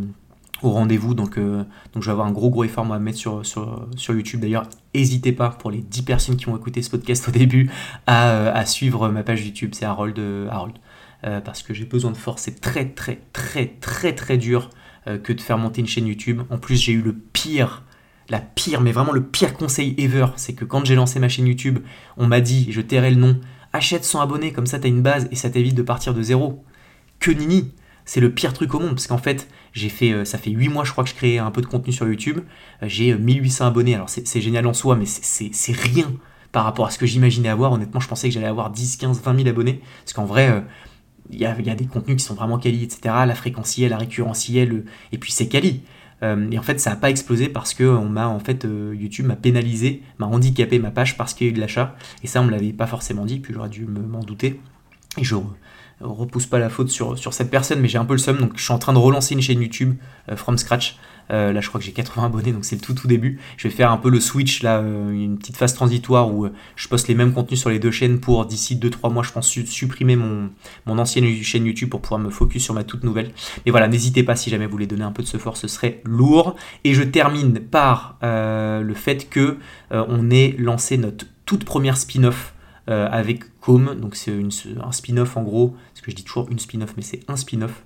au rendez-vous. Donc, donc je vais avoir un gros gros effort à mettre sur, sur, sur YouTube. D'ailleurs, n'hésitez pas pour les 10 personnes qui ont écouté ce podcast au début à, à suivre ma page YouTube. C'est Harold. Harold. parce que j'ai besoin de force. C'est très très très très très dur que de faire monter une chaîne YouTube. En plus, j'ai eu le pire la pire, mais vraiment le pire conseil ever, c'est que quand j'ai lancé ma chaîne YouTube, on m'a dit, je tairai le nom, achète 100 abonnés, comme ça t'as une base et ça t'évite de partir de zéro. Que nini C'est le pire truc au monde, parce qu'en fait, j'ai fait, euh, ça fait 8 mois je crois que je crée un peu de contenu sur YouTube, euh, j'ai 1800 euh, abonnés, alors c'est génial en soi, mais c'est rien par rapport à ce que j'imaginais avoir, honnêtement je pensais que j'allais avoir 10, 15, 20 000 abonnés, parce qu'en vrai... il y, a, des contenus qui sont vraiment quali, etc. La fréquentielle, la récurrentielle, et puis c'est quali. Euh, et en fait, ça n'a pas explosé parce que on m'a en fait euh, YouTube m'a pénalisé, m'a handicapé ma page parce qu'il y a eu de l'achat. Et ça, on me l'avait pas forcément dit, puis j'aurais dû m'en douter. Et je repousse pas la faute sur, sur cette personne, mais j'ai un peu le seum, donc je suis en train de relancer une chaîne YouTube euh, from scratch. Euh, là, je crois que j'ai 80 abonnés, donc c'est le tout tout début. Je vais faire un peu le switch, là, euh, une petite phase transitoire où euh, je poste les mêmes contenus sur les deux chaînes pour d'ici 2-3 mois, je pense, supprimer mon, mon ancienne chaîne YouTube pour pouvoir me focus sur ma toute nouvelle. Mais voilà, n'hésitez pas si jamais vous voulez donner un peu de ce fort, ce serait lourd. Et je termine par le fait que on ait lancé notre toute première spin-off avec Com. Donc c'est un spin-off en gros, parce que je dis toujours une spin-off, mais c'est un spin-off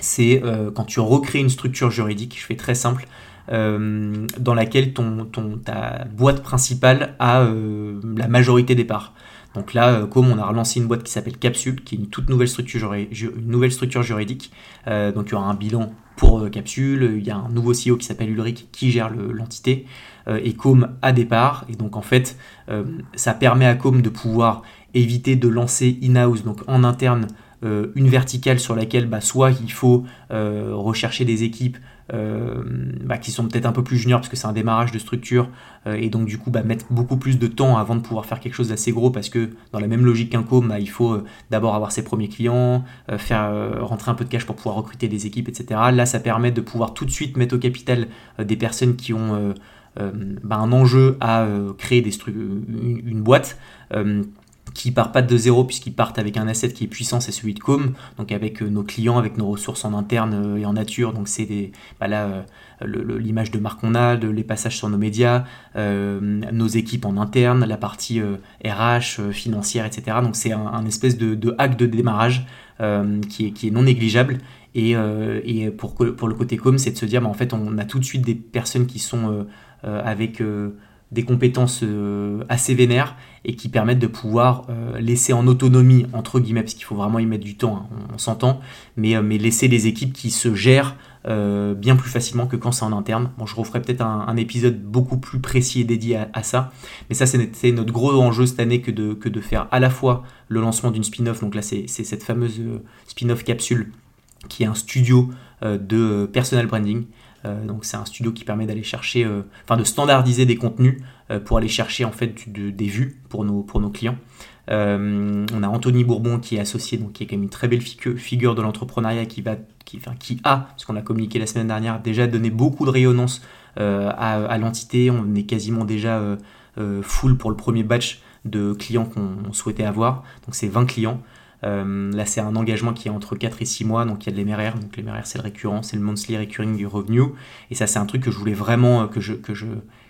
c'est euh, quand tu recrées une structure juridique, je fais très simple, euh, dans laquelle ton, ta boîte principale a euh, la majorité des parts. Donc là, comme on a relancé une boîte qui s'appelle Capsule, qui est une toute nouvelle structure, une nouvelle structure juridique, donc il y aura un bilan pour Capsule, il y a un nouveau CEO qui s'appelle Ulrich qui gère l'entité, et Com a des parts, et donc en fait, ça permet à Com de pouvoir éviter de lancer in-house, donc en interne, euh, une verticale sur laquelle bah, soit il faut euh, rechercher des équipes euh, bah, qui sont peut-être un peu plus juniors parce que c'est un démarrage de structure et donc du coup bah, mettre beaucoup plus de temps avant de pouvoir faire quelque chose d'assez gros parce que dans la même logique qu'un com, il faut d'abord avoir ses premiers clients, faire rentrer un peu de cash pour pouvoir recruter des équipes, etc. Là, ça permet de pouvoir tout de suite mettre au capital des personnes qui ont bah, un enjeu à créer des une, une, boîte qui part pas de zéro puisqu'ils partent avec un asset qui est puissant, c'est celui de Com, donc avec nos clients, avec nos ressources en interne et en nature, donc c'est des, bah là l'image de marque qu'on a, de, les passages sur nos médias, nos équipes en interne, la partie RH, financière, etc. Donc c'est un, espèce de, hack de démarrage qui, est, qui est non négligeable. Et, euh, et pour, pour, le côté com, c'est de se dire, bah, en fait, on a tout de suite des personnes qui sont euh, euh, avec des compétences assez vénères et qui permettent de pouvoir laisser en autonomie, entre guillemets, parce qu'il faut vraiment y mettre du temps, hein, on, s'entend, mais, mais laisser les équipes qui se gèrent bien plus facilement que quand c'est en interne. Bon, je referai peut-être un, épisode beaucoup plus précis et dédié à, ça, mais ça, c'était notre gros enjeu cette année que de, que de faire à la fois le lancement d'une spin-off, donc là, c'est cette fameuse spin-off capsule qui est un studio euh, de personal branding. Euh, donc c'est un studio qui permet d'aller chercher, euh, enfin de standardiser des contenus pour aller chercher en fait des vues pour nos, pour nos clients. on a Anthony Bourbon qui est associé, donc qui est quand même une très belle figure de l'entrepreneuriat qui va, qui, enfin, qui a, parce qu'on a communiqué la semaine dernière, déjà donné beaucoup de rayonnance à, l'entité. On est quasiment déjà full pour le premier batch de clients qu'on souhaitait avoir. Donc c'est 20 clients. Euh, là, c'est un engagement qui est entre 4 et 6 mois, donc il y a de l'MRR. Donc c'est le récurrent, c'est le monthly recurring revenue. Et ça, c'est un truc que je voulais vraiment, euh, que je, que je,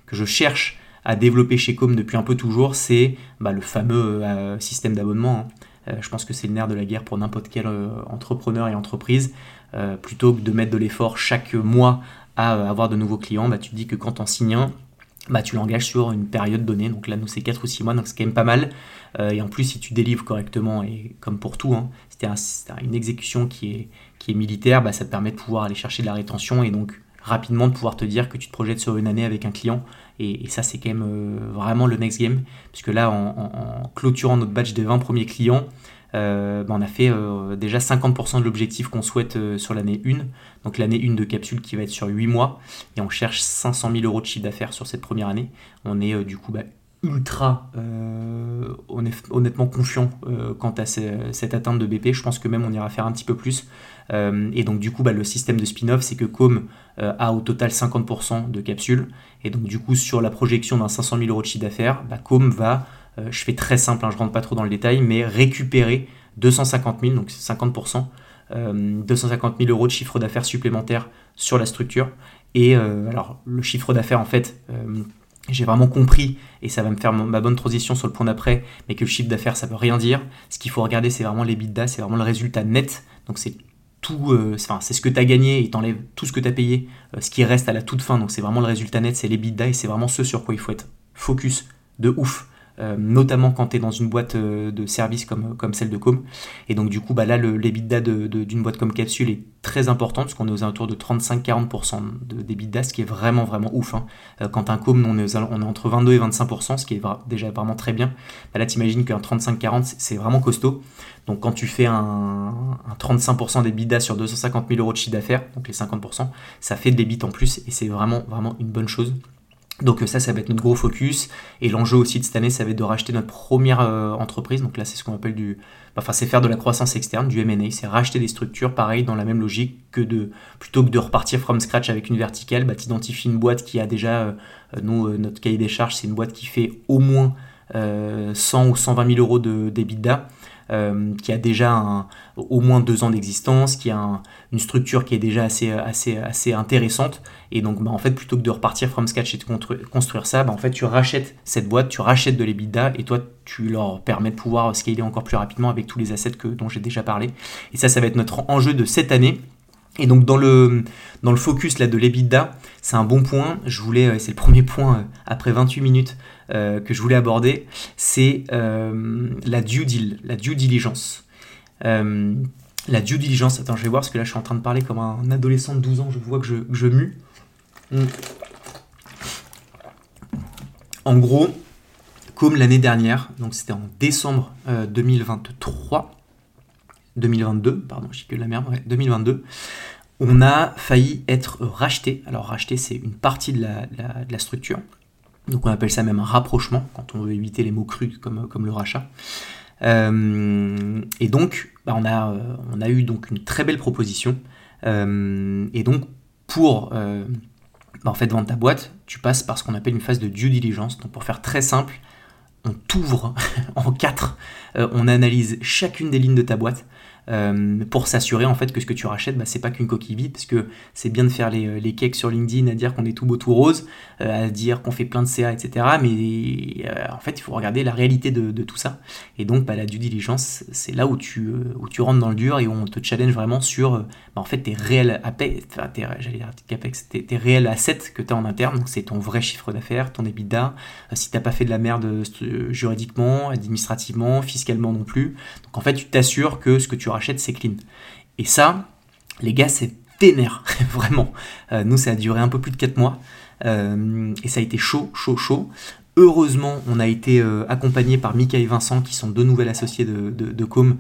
que je cherche à développer chez Com depuis un peu toujours, c'est bah, le fameux euh, système d'abonnement. Hein. je pense que c'est le nerf de la guerre pour n'importe quel entrepreneur et entreprise. plutôt que de mettre de l'effort chaque mois à avoir de nouveaux clients, bah, tu te dis que quand on signes un, bah, tu l'engages sur une période donnée. Donc là, nous, c'est 4 ou 6 mois, donc c'est quand même pas mal. Euh, et en plus, si tu délivres correctement, et comme pour tout, hein, c'était une exécution qui est, qui est militaire, bah, ça te permet de pouvoir aller chercher de la rétention et donc rapidement de pouvoir te dire que tu te projettes sur une année avec un client. Et, ça, c'est quand même euh, vraiment le next game. Puisque là, en, clôturant notre batch des 20 premiers clients, bah, on a fait déjà 50% de l'objectif qu'on souhaite sur l'année 1. Donc l'année 1 de capsule qui va être sur 8 mois. Et on cherche 500 000 euros de chiffre d'affaires sur cette première année. On est du coup bah, ultra euh, honnêtement confiant euh, quant à cette atteinte de BP. Je pense que même on ira faire un petit peu plus. Euh, et donc du coup, bah, le système de spin-off, c'est que Com a au total 50% de capsules. Et donc du coup, sur la projection d'un 500 000 euros de chiffre d'affaires, bah, Com va, je fais très simple, hein, je rentre pas trop dans le détail, mais récupérer 250 000, donc 50%, 250 000 euros de chiffre d'affaires supplémentaire sur la structure. Et alors, le chiffre d'affaires, en fait, j'ai vraiment compris, et ça va me faire ma bonne transition sur le point d'après, mais que le chiffre d'affaires, ça veut rien dire. Ce qu'il faut regarder, c'est vraiment les l'EBITDA, c'est vraiment le résultat net. Donc c'est tout, euh, c'est ce que tu as gagné, et t'enlèves tout ce que tu as payé, euh, ce qui reste à la toute fin. Donc c'est vraiment le résultat net, c'est les l'EBITDA, et c'est vraiment ce sur quoi il faut être focus de ouf. Euh, notamment quand tu es dans une boîte euh, de service comme, celle de Com. Et donc du coup, bah là, l'EBITDA d'une de, boîte comme Capsule est très important, parce qu'on est aux alentours de 35-40% d'EBITDA, ce qui est vraiment, vraiment ouf. Hein. Euh, quand un Com, on est, entre 22 et 25%, ce qui est déjà vraiment très bien. Bah là, t'imagines qu'un 35-40, c'est vraiment costaud. Donc quand tu fais un, un 35% d'EBITDA sur 250 000 euros de chiffre d'affaires, donc les 50%, ça fait de l'EBIT en plus, et c'est vraiment, vraiment une bonne chose. Donc ça, ça va être notre gros focus. Et l'enjeu aussi de cette année, ça va être de racheter notre première euh, entreprise. Donc là, c'est ce qu'on appelle du... Enfin, c'est faire de la croissance externe, du M&A. C'est racheter des structures, pareil, dans la même logique que de... Plutôt que de repartir from scratch avec une verticale, bah, t'identifies une boîte qui a déjà... Euh, nous, euh, notre cahier des charges, c'est une boîte qui fait au moins 100 ou 120 000 euros de d'EBITDA. Euh, qui a déjà au moins deux ans d'existence, qui a une structure qui est déjà assez, assez, assez intéressante. Et donc, bah, en fait, plutôt que de repartir from scratch et de construire ça, bah, en fait, tu rachètes cette boîte, tu rachètes de l'EBITDA et toi, tu leur permets de pouvoir scaler encore plus rapidement avec tous les assets que, dont j'ai déjà parlé. Et ça, ça va être notre enjeu de cette année. Et donc dans le, dans le focus là, de l'EBITDA, c'est un bon point. Je voulais, euh, c'est le premier point euh, après 28 minutes euh, que je voulais aborder, c'est la due deal, la due diligence. La due diligence, attends, je vais voir parce que là je suis en train de parler comme un adolescent de 12 ans, je vois que je, je mue. Hmm. En gros, comme l'année dernière, donc c'était en décembre 2023, 2022, pardon, je dis que de la merde, 2022, on a failli être racheté. Alors racheté, c'est une partie de la, structure. Donc on appelle ça même un rapprochement, quand on veut éviter les mots crus comme, comme le rachat. Euh, et donc, on, a, euh, on a eu donc une très belle proposition. Euh, et donc, pour bah, en fait, vendre ta boîte, tu passes par ce qu'on appelle une phase de due diligence. Donc pour faire très simple, on t'ouvre en quatre, euh, on analyse chacune des lignes de ta boîte, euh, pour s'assurer en fait que ce que tu rachètes, bah, c'est pas qu'une coquille vide, parce que c'est bien de faire les, les cakes sur LinkedIn à dire qu'on est tout beau tout rose, euh, à dire qu'on fait plein de CA, etc. Mais euh, en fait, il faut regarder la réalité de, tout ça. Et donc, bah, la due diligence, c'est là où tu, où tu rentres dans le dur et où on te challenge vraiment sur bah, en fait tes réels apex, tes, capex, tes, tes, réels assets que tu as en interne. Donc, c'est ton vrai chiffre d'affaires, ton EBITDA. si t'as pas fait de la merde juridiquement, administrativement, fiscalement non plus. Donc, en fait, tu t'assures que ce que tu rachètes, c'est clean. Et ça, les gars, c'est ténère, vraiment. Euh, nous, ça a duré un peu plus de 4 mois. Euh, et ça a été chaud, chaud, chaud. Heureusement, on a été euh, accompagné par Mika et Vincent, qui sont deux nouvelles associés de, Com,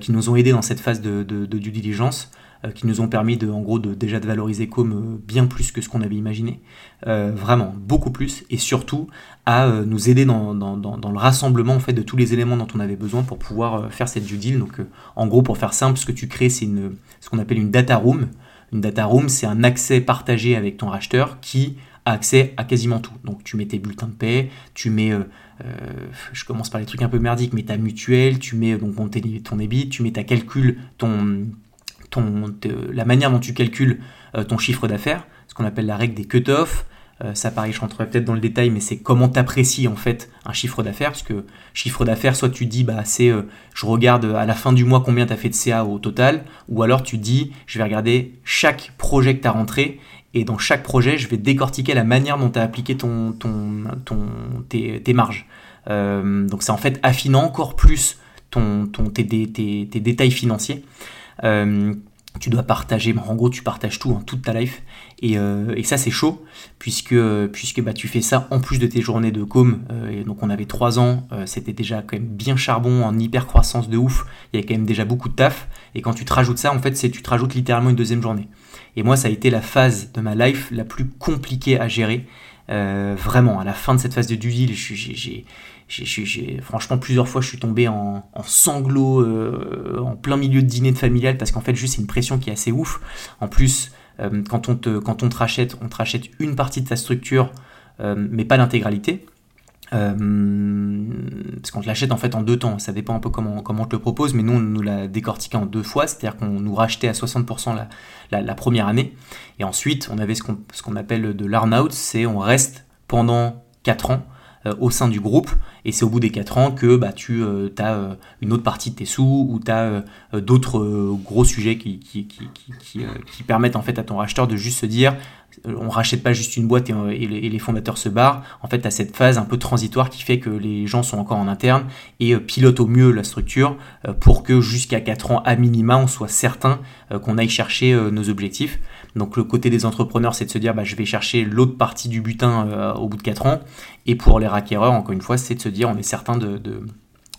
qui nous ont aidés dans cette phase de due diligence. Euh, qui nous ont permis de, en gros, de, déjà de valoriser Com euh, bien plus que ce qu'on avait imaginé, euh, vraiment beaucoup plus, et surtout à nous aider dans, le rassemblement en fait de tous les éléments dont on avait besoin pour pouvoir faire cette due deal. Donc, en gros, pour faire simple, ce que tu crées, c'est ce qu'on appelle une data room. Une data room, c'est un accès partagé avec ton racheteur qui a accès à quasiment tout. Donc tu mets tes bulletins de paie, tu mets, je commence par les trucs un peu merdiques, mais ta mutuelle, tu mets donc ton, ton tu mets ta calcul, ton, la manière dont tu calcules euh, ton chiffre d'affaires, ce qu'on appelle la règle des cut-off. Euh, ça pareil, je rentrerai peut-être dans le détail, mais c'est comment tu apprécies en fait un chiffre d'affaires, parce que chiffre d'affaires, soit tu dis bah c'est euh, je regarde à la fin du mois combien tu as fait de CA au total, ou alors tu dis je vais regarder chaque projet que tu as rentré et dans chaque projet, je vais décortiquer la manière dont tu as appliqué ton, tes, marges. donc c'est en fait affiner encore plus ton, tes, détails financiers. Euh, tu dois partager, en gros tu partages tout, hein, toute ta life, et, euh, et ça c'est chaud, puisque, puisque bah, tu fais ça en plus de tes journées de com, euh, donc on avait 3 ans, c'était déjà quand même bien charbon, en hyper croissance de ouf, il y avait quand même déjà beaucoup de taf, et quand tu te rajoutes ça, en fait c'est tu te rajoutes littéralement une deuxième journée. Et moi ça a été la phase de ma life la plus compliquée à gérer, vraiment, à la fin de cette phase de due j'ai franchement, plusieurs fois, je suis tombé en, sanglots euh, en plein milieu de dîner de familial parce qu'en fait, juste, c'est une pression qui est assez ouf. En plus, euh, quand, on te, quand on te rachète, on te rachète une partie de ta structure, euh, mais pas l'intégralité. parce qu'on te l'achète en fait en deux temps, ça dépend un peu comment, comment on te le propose, mais nous on nous l'a décortiqué en deux fois, c'est-à-dire qu'on nous rachetait à 60% la, la, première année, et ensuite on avait ce qu'on qu'on appelle de l'arn-out, c'est on reste pendant 4 ans au sein du groupe. Et c'est au bout des 4 ans que bah, tu euh, as euh, une autre partie de tes sous ou tu as d'autres gros sujets qui, permettent en fait à ton racheteur de juste se dire on rachète pas juste une boîte et, les, fondateurs se barrent. En fait, tu as cette phase un peu transitoire qui fait que les gens sont encore en interne et pilotent au mieux la structure pour que jusqu'à 4 ans à minima, on soit certain qu'on aille chercher nos objectifs. Donc le côté des entrepreneurs, c'est de se dire bah, je vais chercher l'autre partie du butin euh, au bout de 4 ans. Et pour les acquéreurs, encore une fois, c'est de se dire on est certain de,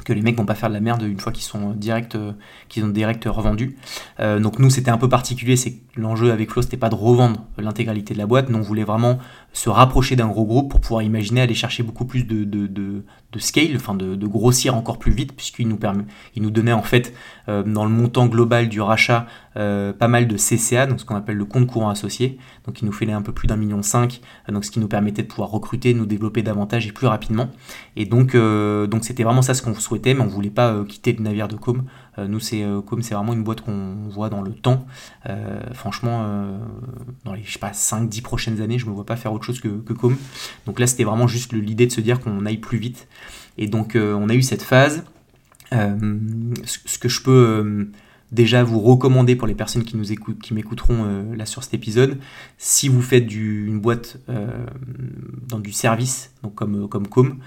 que les mecs vont pas faire de la merde une fois qu'ils sont direct, euh, qu'ils ont direct revendus. Euh, donc nous c'était un peu particulier, c'est que l'enjeu avec Flow c'était pas de revendre l'intégralité de la boîte, nous on voulait vraiment se rapprocher d'un gros groupe pour pouvoir imaginer aller chercher beaucoup plus de, scale, enfin de, grossir encore plus vite, puisqu'il nous, nous donnait en fait euh, dans le montant global du rachat euh, pas mal de CCA, donc ce qu'on appelle le compte courant associé, donc il nous fallait un peu plus d'un million cinq, euh, donc ce qui nous permettait de pouvoir recruter, nous développer davantage et plus rapidement. Et donc c'était vraiment ça ce qu'on souhaitait, mais on voulait pas quitter le navire de Com. Nous c'est Com c'est vraiment une boîte qu'on voit dans le temps. franchement, dans les je sais pas 5-10 prochaines années, je me vois pas faire autre chose que, Com. Donc là c'était vraiment juste l'idée de se dire qu'on aille plus vite. Et donc on a eu cette phase. Euh, ce que je peux euh, déjà vous recommander pour les personnes qui nous écoutent, qui m'écouteront euh, là sur cet épisode, si vous faites une boîte dans du service, donc comme comme Com,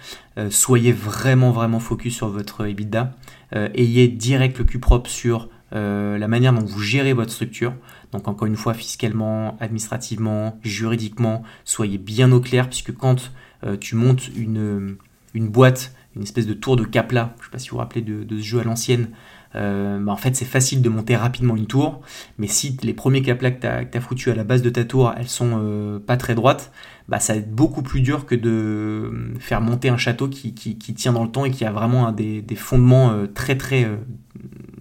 soyez vraiment vraiment focus sur votre EBITDA, ayez direct le cul propre sur la manière dont vous gérez votre structure. Donc encore une fois, fiscalement, administrativement, juridiquement, soyez bien au clair, puisque quand tu montes une, une boîte une espèce de tour de Capla, je ne sais pas si vous vous rappelez de, ce jeu à l'ancienne, euh, bah, en fait c'est facile de monter rapidement une tour, mais si les premiers Capla que tu as, as, foutu à la base de ta tour, elles sont euh, pas très droites, bah, ça va être beaucoup plus dur que de faire monter un château qui, tient dans le temps et qui a vraiment des, fondements euh, très très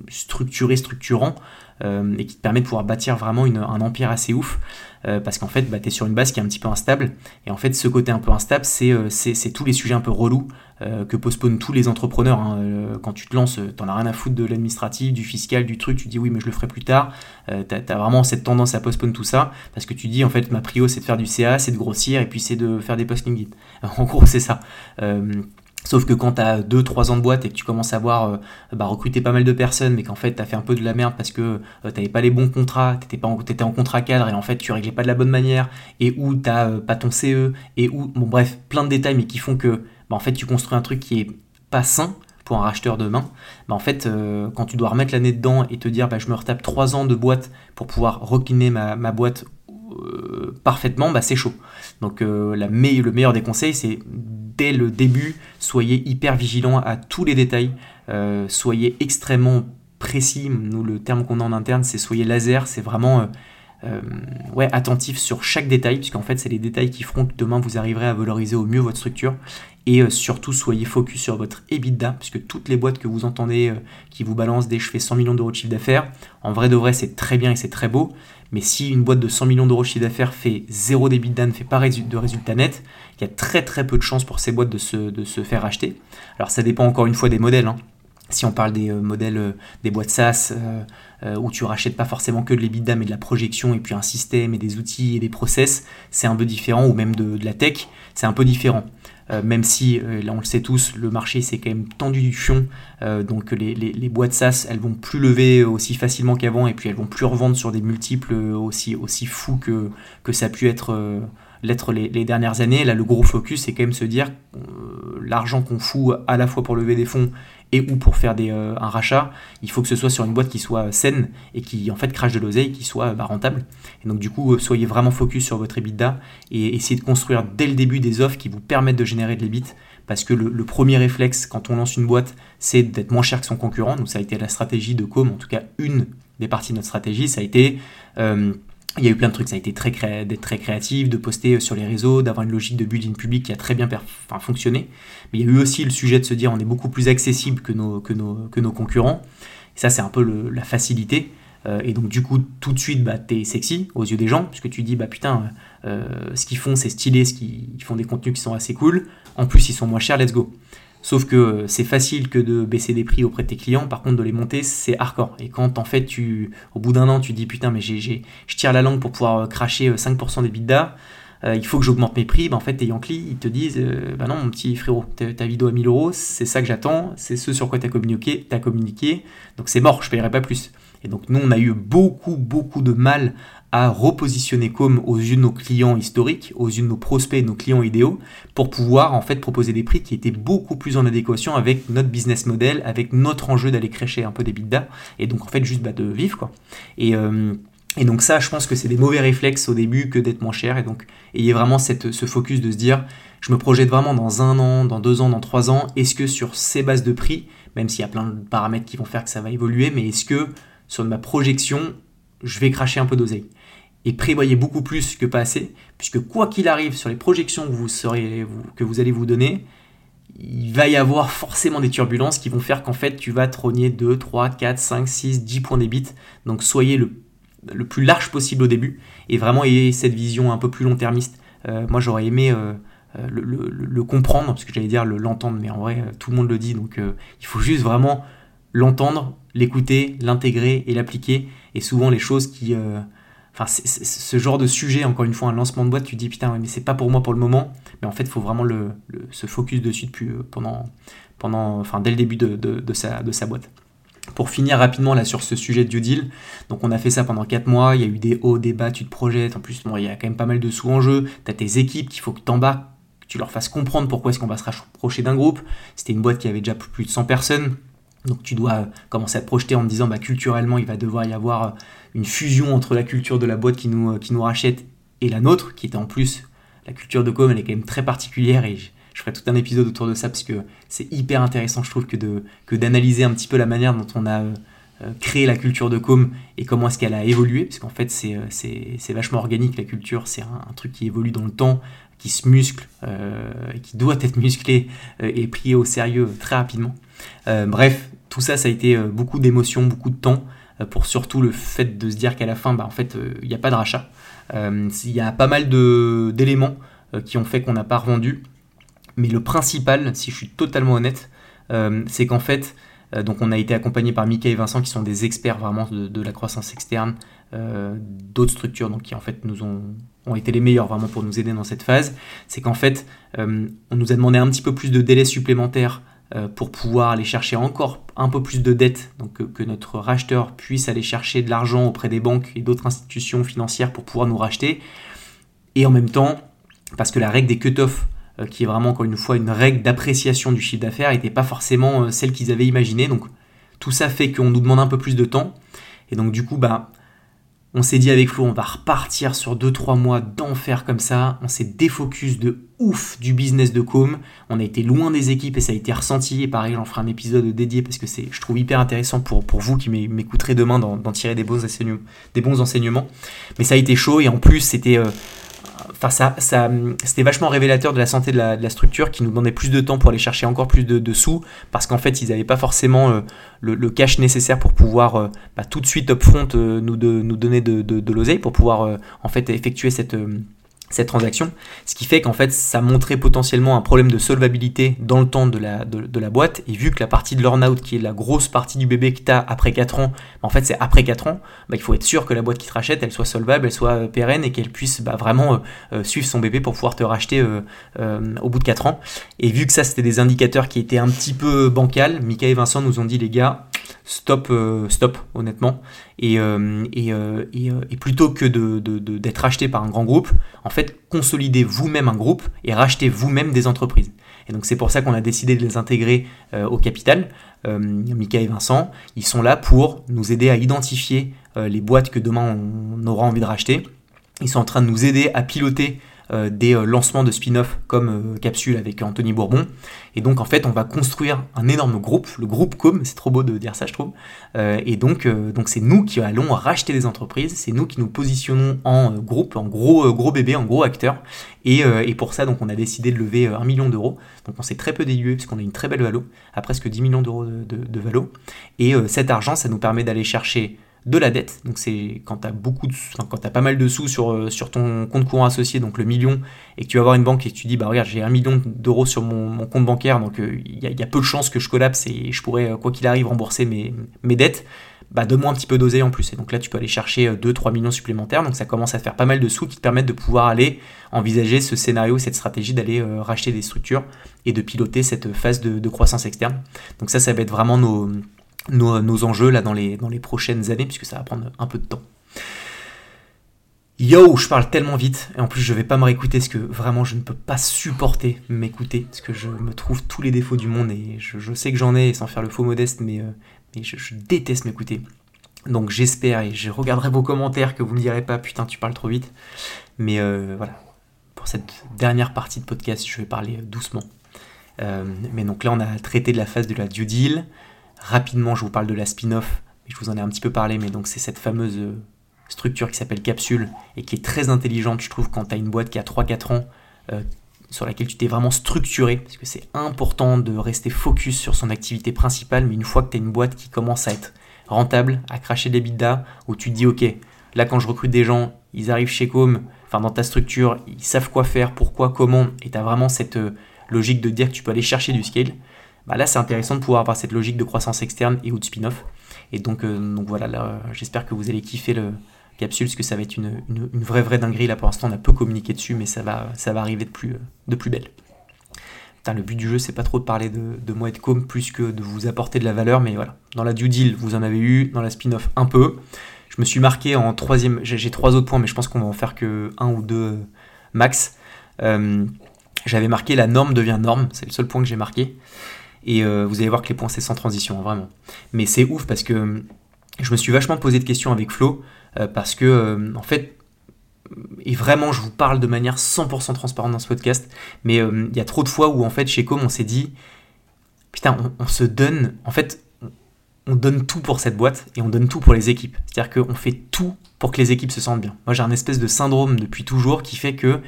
structuré, structurant, et qui te permet de pouvoir bâtir vraiment un empire assez ouf. Parce qu'en fait, bah, tu sur une base qui est un petit peu instable. Et en fait, ce côté un peu instable, c'est tous les sujets un peu relous que postponent tous les entrepreneurs. Hein. quand tu te lances, t'en as rien à foutre de l'administratif, du fiscal, du truc. Tu dis oui, mais je le ferai plus tard. as, vraiment cette tendance à postponer tout ça. Parce que tu dis, en fait, ma prio, c'est de faire du CA, c'est de grossir, et puis c'est de faire des posts LinkedIn. En gros, c'est ça. Sauf que quand tu as 2-3 ans de boîte et que tu commences à avoir euh, bah, recruté pas mal de personnes, mais qu'en fait tu as fait un peu de la merde parce que euh, tu n'avais pas les bons contrats, tu étais, étais, en contrat cadre et en fait tu réglais pas de la bonne manière, et où tu n'as euh, pas ton CE, et où, bon bref, plein de détails, mais qui font que bah, en fait tu construis un truc qui est pas sain pour un racheteur demain, bah, en fait quand tu dois remettre l'année dedans et te dire bah, je me retape 3 ans de boîte pour pouvoir recliner ma, ma boîte parfaitement, bah, c'est chaud. Donc la le meilleur des conseils, c'est dès le début, soyez hyper vigilant à tous les détails, euh, soyez extrêmement précis. Nous, le terme qu'on a en interne, c'est soyez laser, c'est vraiment euh, euh, ouais, attentif sur chaque détail, puisqu'en fait, c'est les détails qui feront que demain vous arriverez à valoriser au mieux votre structure. Et surtout, soyez focus sur votre EBITDA, puisque toutes les boîtes que vous entendez qui vous balancent des je fais 100 millions d'euros de chiffre d'affaires, en vrai de vrai, c'est très bien et c'est très beau. Mais si une boîte de 100 millions d'euros de chiffre d'affaires fait zéro d'EBITDA, ne fait pas de résultat net, il y a très très peu de chances pour ces boîtes de se, de se faire acheter. Alors ça dépend encore une fois des modèles. Hein. Si on parle des euh, modèles euh, des boîtes SaaS, euh, où tu rachètes pas forcément que de l'EBITDA, mais de la projection, et puis un système, et des outils, et des process, c'est un peu différent, ou même de, la tech, c'est un peu différent. même si, là on le sait tous, le marché s'est quand même tendu du fion, donc les, les, boîtes SaaS, elles vont plus lever aussi facilement qu'avant, et puis elles vont plus revendre sur des multiples aussi, aussi fous que, ça a pu être l'être les, dernières années. Là, le gros focus, c'est quand même se dire l'argent qu'on fout à la fois pour lever des fonds et ou pour faire des, euh, un rachat, il faut que ce soit sur une boîte qui soit saine et qui en fait crache de l'oseille, qui soit bah, rentable. Et donc du coup, soyez vraiment focus sur votre EBITDA et essayez de construire dès le début des offres qui vous permettent de générer de l'EBIT. Parce que le, premier réflexe quand on lance une boîte, c'est d'être moins cher que son concurrent. Donc ça a été la stratégie de Com, en tout cas une des parties de notre stratégie, ça a été euh, il y a eu plein de trucs, ça a été très d'être très créatif, de poster euh, sur les réseaux, d'avoir une logique de building public qui a très bien fonctionné. Mais il y a eu aussi le sujet de se dire on est beaucoup plus accessible que nos, que nos, que nos concurrents. Et ça, c'est un peu la facilité. Euh, et donc, du coup, tout de suite, bah, t'es sexy aux yeux des gens, puisque tu dis bah putain, euh, ce qu'ils font, c'est stylé, ce qu'ils font des contenus qui sont assez cool. En plus, ils sont moins chers, let's go. Sauf que euh, c'est facile que de baisser des prix auprès de tes clients, par contre de les monter c'est hardcore. Et quand en fait tu, au bout d'un an tu dis putain mais j'ai, je tire la langue pour pouvoir euh, cracher 5% euh, des bidas, il faut que j'augmente mes prix, bah, en fait tes Yankees ils te disent bah non mon petit frérot, ta vidéo à 1000 euros c'est ça que j'attends, c'est ce sur quoi tu as communiqué, as communiqué, donc c'est mort, je paierai pas plus. Et donc nous on a eu beaucoup beaucoup de mal à repositionner comme aux yeux de nos clients historiques, aux yeux de nos prospects, nos clients idéaux, pour pouvoir en fait proposer des prix qui étaient beaucoup plus en adéquation avec notre business model, avec notre enjeu d'aller crécher un peu des bidas, et donc en fait juste bah, de vivre quoi. Et, euh, et donc ça, je pense que c'est des mauvais réflexes au début que d'être moins cher, et donc ayez vraiment ce focus de se dire, je me projette vraiment dans un an, dans deux ans, dans trois ans, est-ce que sur ces bases de prix, même s'il y a plein de paramètres qui vont faire que ça va évoluer, mais est-ce que sur ma projection, je vais cracher un peu d'oseille? Et prévoyez beaucoup plus que pas assez, puisque quoi qu'il arrive sur les projections que vous, serez, que vous allez vous donner, il va y avoir forcément des turbulences qui vont faire qu'en fait tu vas trogner 2, 3, 4, 5, 6, 10 points débit. Donc soyez le, le, plus large possible au début et vraiment ayez cette vision un peu plus long-termiste. Euh, moi j'aurais aimé euh, euh, le, comprendre, parce que j'allais dire l'entendre, mais en vrai tout le monde le dit, donc il faut juste vraiment l'entendre, l'écouter, l'intégrer et l'appliquer. Et souvent les choses qui Ce genre de sujet, encore une fois, un lancement de boîte, tu te dis putain, mais c'est pas pour moi pour le moment. Mais en fait, il faut vraiment se focus dessus depuis, euh, pendant, pendant, enfin, dès le début de, de, sa, de sa boîte. Pour finir rapidement là sur ce sujet de due deal, donc on a fait ça pendant 4 mois, il y a eu des hauts, des bas, tu te projettes, en plus bon, il y a quand même pas mal de sous en jeu, tu as tes équipes qu'il faut que tu embarques, que tu leur fasses comprendre pourquoi est-ce qu'on va se rapprocher d'un groupe, c'était une boîte qui avait déjà plus de 100 personnes, donc tu dois commencer à te projeter en te disant bah, culturellement il va devoir y avoir une fusion entre la culture de la boîte qui nous, qui nous rachète et la nôtre, qui était en plus, la culture de com, elle est quand même très particulière et je, ferai tout un épisode autour de ça parce que c'est hyper intéressant, je trouve, que, de, que d'analyser un petit peu la manière dont on a euh, créé la culture de com et comment est-ce qu'elle a évolué, parce qu'en fait, c'est, c'est, c'est vachement organique, la culture, c'est un, truc qui évolue dans le temps, qui se muscle, euh, qui doit être musclé euh, et pris au sérieux très rapidement. bref, tout ça, ça a été beaucoup d'émotions, beaucoup de temps, pour surtout le fait de se dire qu'à la fin, bah, en fait, il n'y a pas de rachat. Il y a pas mal d'éléments qui ont fait qu'on n'a pas revendu. Mais le principal, si je suis totalement honnête, c'est qu'en fait, donc on a été accompagné par Mika et Vincent qui sont des experts vraiment de, la croissance externe, d'autres structures donc qui en fait nous ont, ont, été les meilleurs vraiment pour nous aider dans cette phase. C'est qu'en fait on nous a demandé un petit peu plus de délai supplémentaire euh, pour pouvoir aller chercher encore un peu plus de dettes, donc que, notre racheteur puisse aller chercher de l'argent auprès des banques et d'autres institutions financières pour pouvoir nous racheter. Et en même temps, parce que la règle des cut-off, euh, qui est vraiment encore une fois une règle d'appréciation du chiffre d'affaires, n'était pas forcément euh, celle qu'ils avaient imaginée. Donc tout ça fait qu'on nous demande un peu plus de temps. Et donc du coup, bah, on s'est dit avec Flo, on va repartir sur 2-3 mois d'enfer comme ça. On s'est défocus de ouf du business de com. On a été loin des équipes et ça a été ressenti. Et pareil, j'en ferai un épisode dédié parce que c'est, je trouve hyper intéressant pour, vous qui m'écouterez demain d'en, tirer des bons, des bons enseignements. Mais ça a été chaud et en plus, c'était. Euh, enfin ça, ça c'était vachement révélateur de la santé de la, structure qui nous demandait plus de temps pour aller chercher encore plus de, sous parce qu'en fait ils n'avaient pas forcément euh, le, cash nécessaire pour pouvoir euh, bah, tout de suite upfront euh, nous, donner de, de, l'oseille pour pouvoir en fait effectuer cette cette transaction, ce qui fait qu'en fait ça montrait potentiellement un problème de solvabilité dans le temps de la, de, la boîte, et vu que la partie de l'earn-out, qui est la grosse partie du bébé que tu as après 4 ans, en fait c'est après 4 ans, bah, il faut être sûr que la boîte qui te rachète, elle soit solvable, elle soit euh, pérenne, et qu'elle puisse bah, vraiment euh, euh, suivre son bébé pour pouvoir te racheter au bout de 4 ans. Et vu que ça c'était des indicateurs qui étaient un petit peu bancals, Mika et Vincent nous ont dit les gars, stop, stop honnêtement, et, et, et, plutôt que d'être de, racheté par un grand groupe, en fait consolidez vous-même un groupe et rachetez vous-même des entreprises. Et donc c'est pour ça qu'on a décidé de les intégrer euh, au capital. Euh, Mika et Vincent, ils sont là pour nous aider à identifier euh, les boîtes que demain on aura envie de racheter. Ils sont en train de nous aider à piloter euh, des euh, lancements de spin-off comme euh, Capsule avec Anthony Bourbon. Et donc en fait, on va construire un énorme groupe, le groupe Com, c'est trop beau de dire ça, je trouve. et donc donc c'est nous qui allons racheter des entreprises, c'est nous qui nous positionnons en groupe, en gros gros bébé, en gros acteur. Et, pour ça, donc on a décidé de lever un million d'euros. Donc on s'est très peu dilué puisqu'on a une très belle valo, à presque 10 millions d'euros de, de, de valo. Et cet argent, ça nous permet d'aller chercher de la dette. Donc c'est quand tu beaucoup de, quand as pas mal de sous sur, euh, sur ton compte courant associé, donc le million, et que tu vas voir une banque et que tu dis bah regarde j'ai un million d'euros sur mon, compte bancaire, donc euh, il y, a peu de chances que je collapse et je pourrais euh, quoi qu'il arrive rembourser mes, dettes. Bah donne-moi un petit peu d'oseille en plus. Et donc là tu peux aller chercher 2-3 millions supplémentaires. Donc ça commence à faire pas mal de sous qui te permettent de pouvoir aller envisager ce scénario, cette stratégie d'aller racheter des structures et de piloter cette phase de croissance externe. Donc ça ça va être vraiment nos nos, enjeux là dans les, dans les prochaines années, puisque ça va prendre un peu de temps. Yo, je parle tellement vite, et en plus je vais pas me réécouter, parce que vraiment je ne peux pas supporter m'écouter, parce que je me trouve tous les défauts du monde, et je, sais que j'en ai, sans faire le faux modeste, mais, euh, mais je, déteste m'écouter. Donc j'espère, et je regarderai vos commentaires, que vous ne me direz pas, putain tu parles trop vite. Mais euh, voilà, pour cette dernière partie de podcast, je vais parler doucement. Euh, mais donc là on a traité de la phase de la due deal, Rapidement, je vous parle de la spin-off, je vous en ai un petit peu parlé, mais donc c'est cette fameuse euh, structure qui s'appelle Capsule et qui est très intelligente, je trouve, quand tu as une boîte qui a 3-4 ans, euh, sur laquelle tu t'es vraiment structuré, parce que c'est important de rester focus sur son activité principale, mais une fois que tu as une boîte qui commence à être rentable, à cracher des bidas, où tu te dis, ok, là quand je recrute des gens, ils arrivent chez Com, enfin dans ta structure, ils savent quoi faire, pourquoi, comment, et tu as vraiment cette euh, logique de dire que tu peux aller chercher du scale. Bah là c'est intéressant de pouvoir avoir cette logique de croissance externe et ou de spin-off. Et donc, euh, donc voilà, j'espère que vous allez kiffer le capsule, parce que ça va être une, vraie vraie dinguerie. Là pour l'instant on a peu communiqué dessus, mais ça va, ça va arriver de plus, de plus belle. le but du jeu c'est pas trop de parler de, moi et de com, plus que de vous apporter de la valeur, mais voilà. Dans la due deal vous en avez eu, dans la spin-off un peu. Je me suis marqué en troisième, j'ai trois autres points, mais je pense qu'on va en faire que un ou deux euh, max. Euh, j'avais marqué la norme devient norme, c'est le seul point que j'ai marqué. Et euh, vous allez voir que les points, c'est sans transition, hein, vraiment. Mais c'est ouf parce que euh, je me suis vachement posé de questions avec Flo, euh, parce que, en fait, et vraiment, je vous parle de manière 100% transparente dans ce podcast, mais il y a trop de fois où, en fait, chez Com, on s'est dit, putain, on, se donne, en fait, on donne tout pour cette boîte et on donne tout pour les équipes. C'est-à-dire qu'on fait tout pour que les équipes se sentent bien. Moi, j'ai un espèce de syndrome depuis toujours qui fait que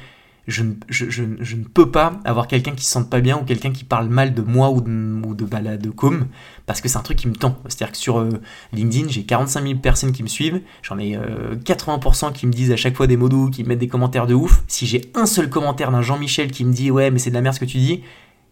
je, ne peux pas avoir quelqu'un qui se sente pas bien ou quelqu'un qui parle mal de moi ou de, ou com parce que c'est un truc qui me tend. C'est-à-dire que sur euh, LinkedIn, j'ai 45 000 personnes qui me suivent, j'en ai 80% euh, qui me disent à chaque fois des mots doux, qui me mettent des commentaires de ouf. Si j'ai un seul commentaire d'un Jean-Michel qui me dit ouais mais c'est de la merde ce que tu dis,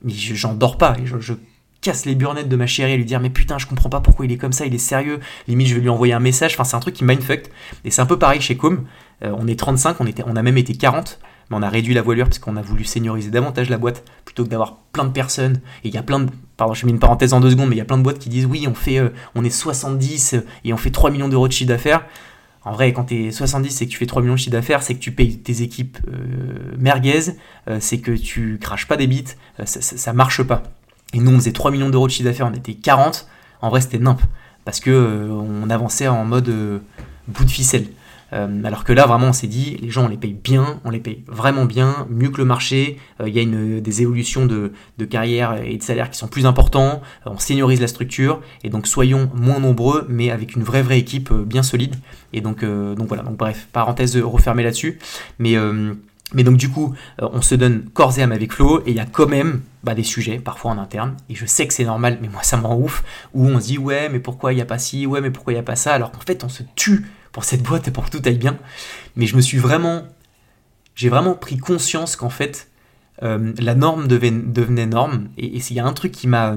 j'en dors pas je, casse les burnettes de ma chérie à lui dire mais putain je comprends pas pourquoi il est comme ça, il est sérieux, limite je vais lui envoyer un message, enfin c'est un truc qui mindfuck et c'est un peu pareil chez Com, euh, on est 35, on, était, on a même été 40 mais on a réduit la voilure parce qu'on a voulu senioriser davantage la boîte plutôt que d'avoir plein de personnes. Et il y a plein de. Pardon, je mets une parenthèse en deux secondes, mais il y a plein de boîtes qui disent oui, on, fait, euh, on est 70 euh, et on fait 3 millions d'euros de chiffre d'affaires. En vrai, quand tu es 70 et que tu fais 3 millions de chiffre d'affaires, c'est que tu payes tes équipes euh, merguez, c'est que tu craches pas des bits, ça, ça, marche pas. Et nous, on faisait 3 millions d'euros de chiffre d'affaires, on était 40. En vrai, c'était nimp. Parce que on avançait en mode bout de ficelle. Euh, alors que là, vraiment, on s'est dit, les gens, on les paye bien, on les paye vraiment bien, mieux que le marché. Euh, il y a une, des évolutions de, carrière et de salaire qui sont plus importants. Euh, on seniorise la structure et donc soyons moins nombreux, mais avec une vraie vraie équipe bien solide. Et donc, donc voilà. Donc bref, parenthèse refermée là-dessus. Mais mais donc du coup, on se donne corps et âme avec Flo, et il y a quand même bah, des sujets, parfois en interne, et je sais que c'est normal, mais moi ça m'en ouf, où on se dit ouais, mais pourquoi il n'y a pas ci, ouais, mais pourquoi il n'y a pas ça, alors qu'en fait on se tue cette boîte et pour que tout aille bien. Mais je me suis vraiment, j'ai vraiment pris conscience qu'en fait, euh, la norme devenait norme. Et s'il y a un truc qui m'a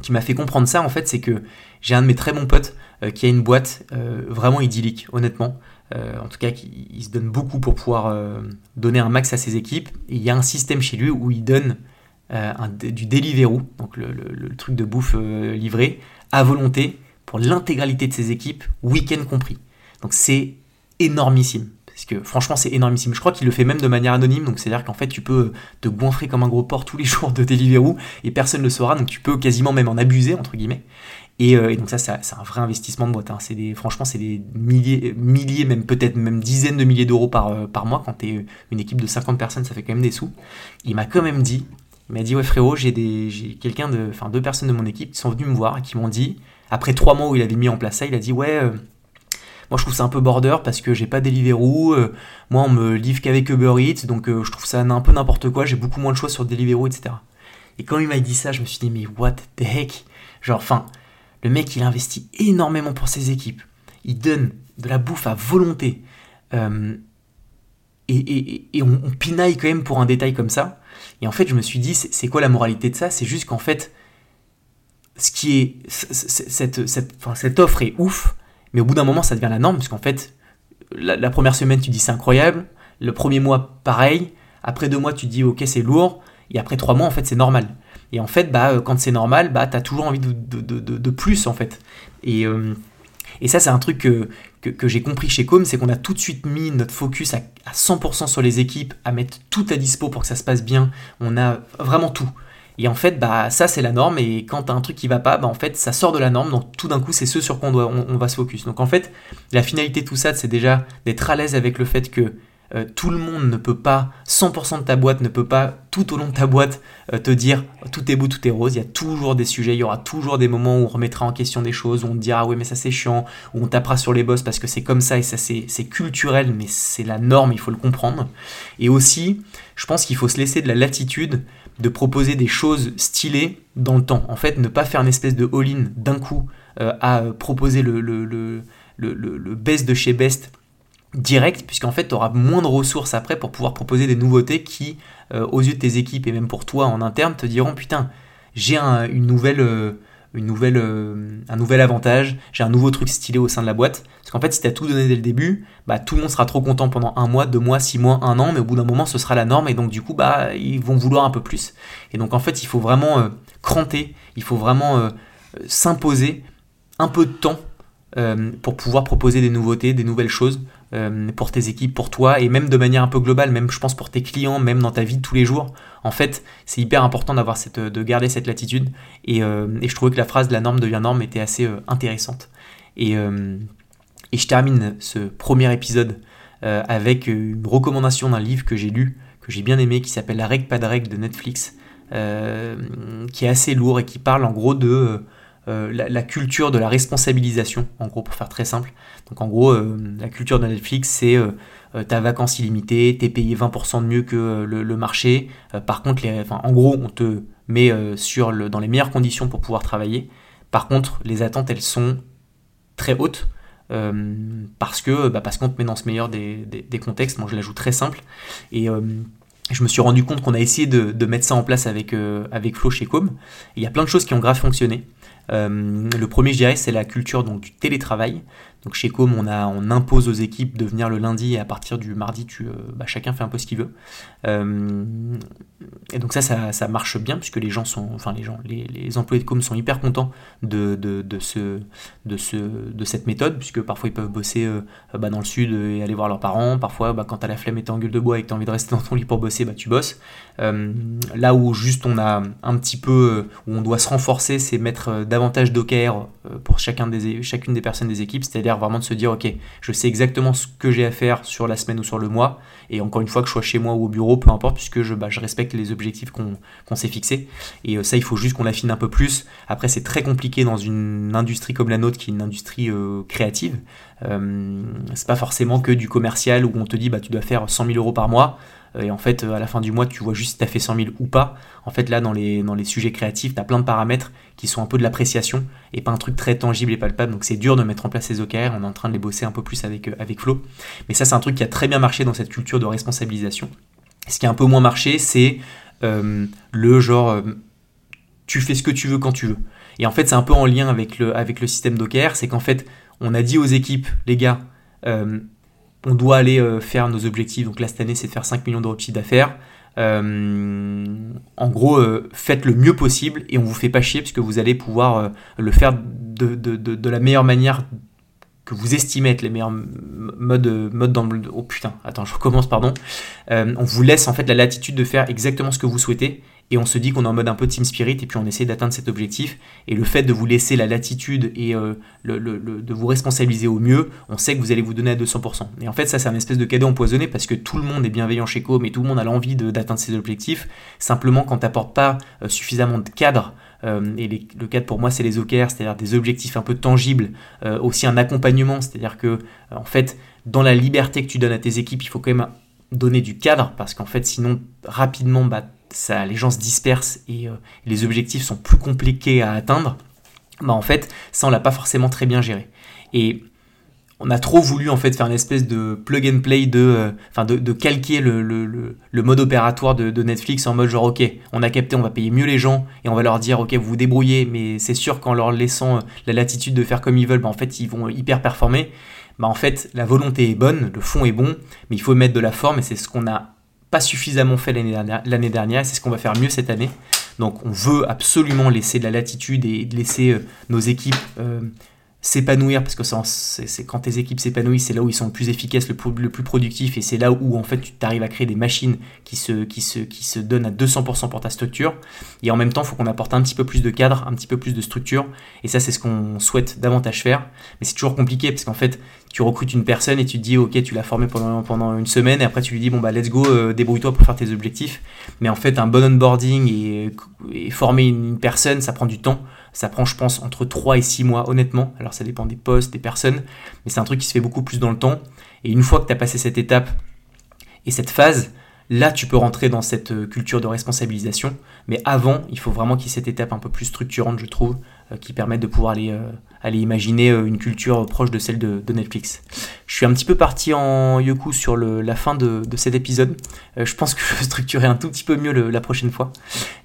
qui m'a fait comprendre ça, en fait, c'est que j'ai un de mes très bons potes euh, qui a une boîte euh, vraiment idyllique, honnêtement. en tout cas, il, se donne beaucoup pour pouvoir donner un max à ses équipes. Et il y a un système chez lui où il donne du Deliveroo, donc le, le, truc de bouffe livré, à volonté pour l'intégralité de ses équipes, week-end compris. Donc c'est énormissime. Parce que franchement, c'est énormissime. Je crois qu'il le fait même de manière anonyme. Donc c'est-à-dire qu'en fait, tu peux te goinfrer comme un gros porc tous les jours de Deliveroo et personne ne le saura. Donc tu peux quasiment même en abuser, entre guillemets. Et, euh, donc ça, c'est un vrai investissement de boîte. Hein. Des, franchement, c'est des milliers, milliers même peut-être même dizaines de milliers d'euros par, euh, mois. Quand tu es une équipe de 50 personnes, ça fait quand même des sous. Il m'a quand même dit, il m'a dit, ouais frérot, j'ai quelqu'un de, enfin deux personnes de mon équipe qui sont venues me voir et qui m'ont dit, après trois mois où il avait mis en place ça, il a dit, ouais... Euh, moi, je trouve ça un peu border parce que j'ai pas Deliveroo. Euh, moi, on me livre qu'avec Uber Eats, donc euh, je trouve ça un peu n'importe quoi. J'ai beaucoup moins de choix sur Deliveroo, etc. Et quand il m'a dit ça, je me suis dit, mais what the heck? Genre, enfin, le mec, il investit énormément pour ses équipes. Il donne de la bouffe à volonté. Euh, et, on, pinaille quand même pour un détail comme ça. Et en fait, je me suis dit, c'est quoi la moralité de ça? C'est juste qu'en fait, ce qui est. Cette, cette, cette offre est ouf, mais au bout d'un moment, ça devient la norme, parce qu'en fait, la, première semaine, tu dis c'est incroyable, le premier mois, pareil, après deux mois, tu dis ok, c'est lourd, et après trois mois, en fait, c'est normal. Et en fait, bah, euh, quand c'est normal, bah, tu as toujours envie de, de, plus, en fait. Et, euh, et ça, c'est un truc que, que, j'ai compris chez Com, c'est qu'on a tout de suite mis notre focus à, à 100% sur les équipes, à mettre tout à dispo pour que ça se passe bien. On a vraiment tout. Et en fait, bah, ça c'est la norme, et quand tu as un truc qui va pas, bah, en fait, ça sort de la norme, donc tout d'un coup, c'est ce sur quoi on, va se focus. Donc en fait, la finalité de tout ça, c'est déjà d'être à l'aise avec le fait que euh, tout le monde ne peut pas, 100% de ta boîte ne peut pas, tout au long de ta boîte, euh, te dire tout est beau, tout est rose. Il y a toujours des sujets, il y aura toujours des moments où on remettra en question des choses, où on te dira ouais mais ça c'est chiant, où on tapera sur les bosses parce que c'est comme ça et ça c'est culturel, mais c'est la norme, il faut le comprendre. Et aussi, je pense qu'il faut se laisser de la latitude de proposer des choses stylées dans le temps. En fait, ne pas faire une espèce de all-in d'un coup euh, à proposer le, le, le, le, best de chez best direct, puisqu'en fait, tu auras moins de ressources après pour pouvoir proposer des nouveautés qui, euh, aux yeux de tes équipes et même pour toi en interne, te diront putain, j'ai une nouvelle. Euh, une nouvelle, un nouvel avantage, j'ai un nouveau truc stylé au sein de la boîte. Parce qu'en fait, si tu as tout donné dès le début, bah, tout le monde sera trop content pendant un mois, deux mois, six mois, un an, mais au bout d'un moment, ce sera la norme, et donc du coup, bah, ils vont vouloir un peu plus. Et donc en fait, il faut vraiment euh, cranter, il faut vraiment euh, s'imposer un peu de temps euh, pour pouvoir proposer des nouveautés, des nouvelles choses pour tes équipes, pour toi, et même de manière un peu globale, même je pense pour tes clients, même dans ta vie de tous les jours. En fait, c'est hyper important d'avoir cette, de garder cette latitude. Et, et, je trouvais que la phrase la norme devient norme était assez intéressante. Et, et je termine ce premier épisode euh, avec une recommandation d'un livre que j'ai lu, que j'ai bien aimé, qui s'appelle La règle pas de règle de Netflix, euh, qui est assez lourd et qui parle en gros de la, culture de la responsabilisation, en gros, pour faire très simple. Donc en gros, la culture de Netflix, c'est ta vacances illimitée, t'es payé 20% de mieux que le, marché. par contre, en gros, on te met sur le, dans les meilleures conditions pour pouvoir travailler. Par contre, les attentes, elles sont très hautes. parce que bah, parce qu'on te met dans ce meilleur des, contextes. Moi, je l'ajoute très simple. Et je me suis rendu compte qu'on a essayé de, mettre ça en place avec, euh, avec Flo chez Com. Il y a plein de choses qui ont grave fonctionné. Euh, le premier, je dirais, c'est la culture donc, du télétravail. Donc chez Com, on, on impose aux équipes de venir le lundi et à partir du mardi, tu, euh, bah, chacun fait un peu ce qu'il veut. Euh, et donc ça, ça, marche bien puisque les gens sont, enfin les gens, les, employés de Com sont hyper contents de, de, de, ce, de, ce, de cette méthode puisque parfois ils peuvent bosser euh, bah, dans le sud et aller voir leurs parents. Parfois, bah, quand tu as la flemme et t'es en gueule de bois et que tu as envie de rester dans ton lit pour bosser, bah, tu bosses. là où juste on a un petit peu, où on doit se renforcer, c'est mettre davantage d'OKR pour chacun des, chacune des personnes des équipes, c'est-à-dire vraiment de se dire, ok, je sais exactement ce que j'ai à faire sur la semaine ou sur le mois, et encore une fois que je sois chez moi ou au bureau, peu importe, puisque je, bah, respecte les objectifs qu'on s'est fixés. Et euh, ça, il faut juste qu'on l'affine un peu plus. Après, c'est très compliqué dans une industrie comme la nôtre, qui est une industrie euh, créative. Euh, c'est pas forcément que du commercial où on te dit, bah, tu dois faire 100 000 euros par mois. Euh, et en fait, euh, à la fin du mois, tu vois juste si tu as fait 100 000 ou pas. En fait, là, dans les, dans les sujets créatifs, tu as plein de paramètres qui sont un peu de l'appréciation et pas un truc très tangible et palpable. Donc, c'est dur de mettre en place ces OKR. On est en train de les bosser un peu plus avec, euh, avec Flo. Mais ça, c'est un truc qui a très bien marché dans cette culture de responsabilisation. Ce qui a un peu moins marché, c'est le genre tu fais ce que tu veux quand tu veux. Et en fait, c'est un peu en lien avec le, avec le système d'OKR. C'est qu'en fait, on a dit aux équipes, les gars, on doit aller euh, faire nos objectifs. Donc là, cette année, c'est de faire 5 millions d'euros de chiffre d'affaires. Euh, en gros, euh, faites le mieux possible et on vous fait pas chier puisque vous allez pouvoir le faire de, la meilleure manière que vous estimez être les meilleurs modes, modes dans le... Oh putain, attends, je recommence, pardon. on vous laisse en fait la latitude de faire exactement ce que vous souhaitez et on se dit qu'on est en mode un peu team spirit et puis on essaie d'atteindre cet objectif. Et le fait de vous laisser la latitude et euh, de vous responsabiliser au mieux, on sait que vous allez vous donner à 200%. Et en fait, ça, c'est un espèce de cadeau empoisonné parce que tout le monde est bienveillant chez Com et tout le monde a l'envie d'atteindre ses objectifs. Simplement, quand tu n'apportes pas euh, suffisamment de cadre, euh, et le cadre pour moi, c'est les OKR, c'est-à-dire des objectifs un peu tangibles, aussi un accompagnement, c'est-à-dire que, en fait, dans la liberté que tu donnes à tes équipes, il faut quand même donner du cadre parce qu'en fait, sinon, rapidement, bah, ça, les gens se dispersent et euh, les objectifs sont plus compliqués à atteindre, bah en fait, ça on l'a pas forcément très bien géré. Et on a trop voulu en fait faire une espèce de plug and play de, euh, enfin de, calquer le, le, le, mode opératoire de, de, Netflix en mode genre ok, on a capté, on va payer mieux les gens et on va leur dire ok vous vous débrouillez, mais c'est sûr qu'en leur laissant euh, la latitude de faire comme ils veulent, bah, en fait ils vont hyper performer. Bah en fait la volonté est bonne, le fond est bon, mais il faut mettre de la forme et c'est ce qu'on a pas suffisamment fait l'année dernière, l'année c'est ce qu'on va faire mieux cette année. Donc on veut absolument laisser de la latitude et laisser euh, nos équipes euh, s'épanouir parce que c'est quand tes équipes s'épanouissent, c'est là où ils sont le plus efficaces, le, plus productifs et c'est là où en fait tu arrives à créer des machines qui se, qui se, qui se donnent à 200% pour ta structure. Et en même temps, il faut qu'on apporte un petit peu plus de cadre, un petit peu plus de structure. Et ça, c'est ce qu'on souhaite davantage faire. Mais c'est toujours compliqué parce qu'en fait, tu recrutes une personne et tu te dis, ok, tu l'as formée pendant, pendant une semaine et après tu lui dis, bon bah let's go, euh, débrouille-toi pour faire tes objectifs. Mais en fait, un bon onboarding et former une personne, ça prend du temps. Ça prend, je pense, entre 3 et 6 mois, honnêtement. Alors ça dépend des postes, des personnes, mais c'est un truc qui se fait beaucoup plus dans le temps. Et une fois que tu as passé cette étape et cette phase, là tu peux rentrer dans cette euh, culture de responsabilisation. Mais avant, il faut vraiment qu'il y ait cette étape un peu plus structurante, je trouve, qui permette de pouvoir aller, euh, imaginer une culture proche de celle de, Netflix. Je suis un petit peu parti en yoku sur la fin de, cet épisode. je pense que je vais structurer un tout petit peu mieux la prochaine fois.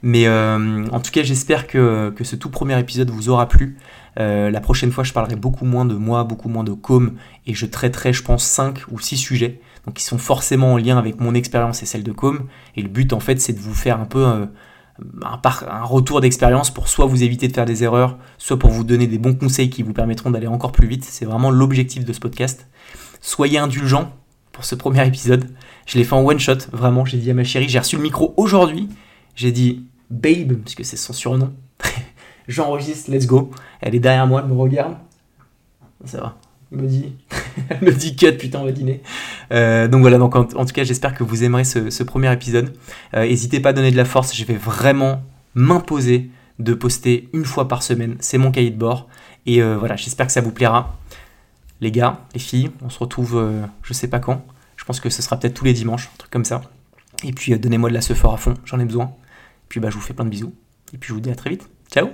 Mais en tout cas, j'espère que, ce tout premier épisode vous aura plu. la prochaine fois, je parlerai beaucoup moins de moi, beaucoup moins de com, et je traiterai, je pense, 5 ou 6 sujets donc ils sont forcément en lien avec mon expérience et celle de Com. Et le but en fait c'est de vous faire un peu euh, un, un, retour d'expérience pour soit vous éviter de faire des erreurs, soit pour vous donner des bons conseils qui vous permettront d'aller encore plus vite. C'est vraiment l'objectif de ce podcast. Soyez indulgents pour ce premier épisode. Je l'ai fait en one shot, vraiment. J'ai dit à ma chérie, j'ai reçu le micro aujourd'hui. J'ai dit Babe, puisque c'est son surnom. J'enregistre, let's go. Elle est derrière moi, elle me regarde. Ça va me dit, me dit cut, putain, on va dîner. Euh, donc voilà, donc en, tout cas, j'espère que vous aimerez ce, premier épisode. Euh, n'hésitez pas à donner de la force, je vais vraiment m'imposer de poster une fois par semaine. C'est mon cahier de bord. Et euh, voilà, j'espère que ça vous plaira. Les gars, les filles, on se retrouve je sais pas quand. Je pense que ce sera peut-être tous les dimanches, un truc comme ça. Et puis donnez-moi de la fort à fond, j'en ai besoin. Et puis bah, je vous fais plein de bisous. Et puis je vous dis à très vite. Ciao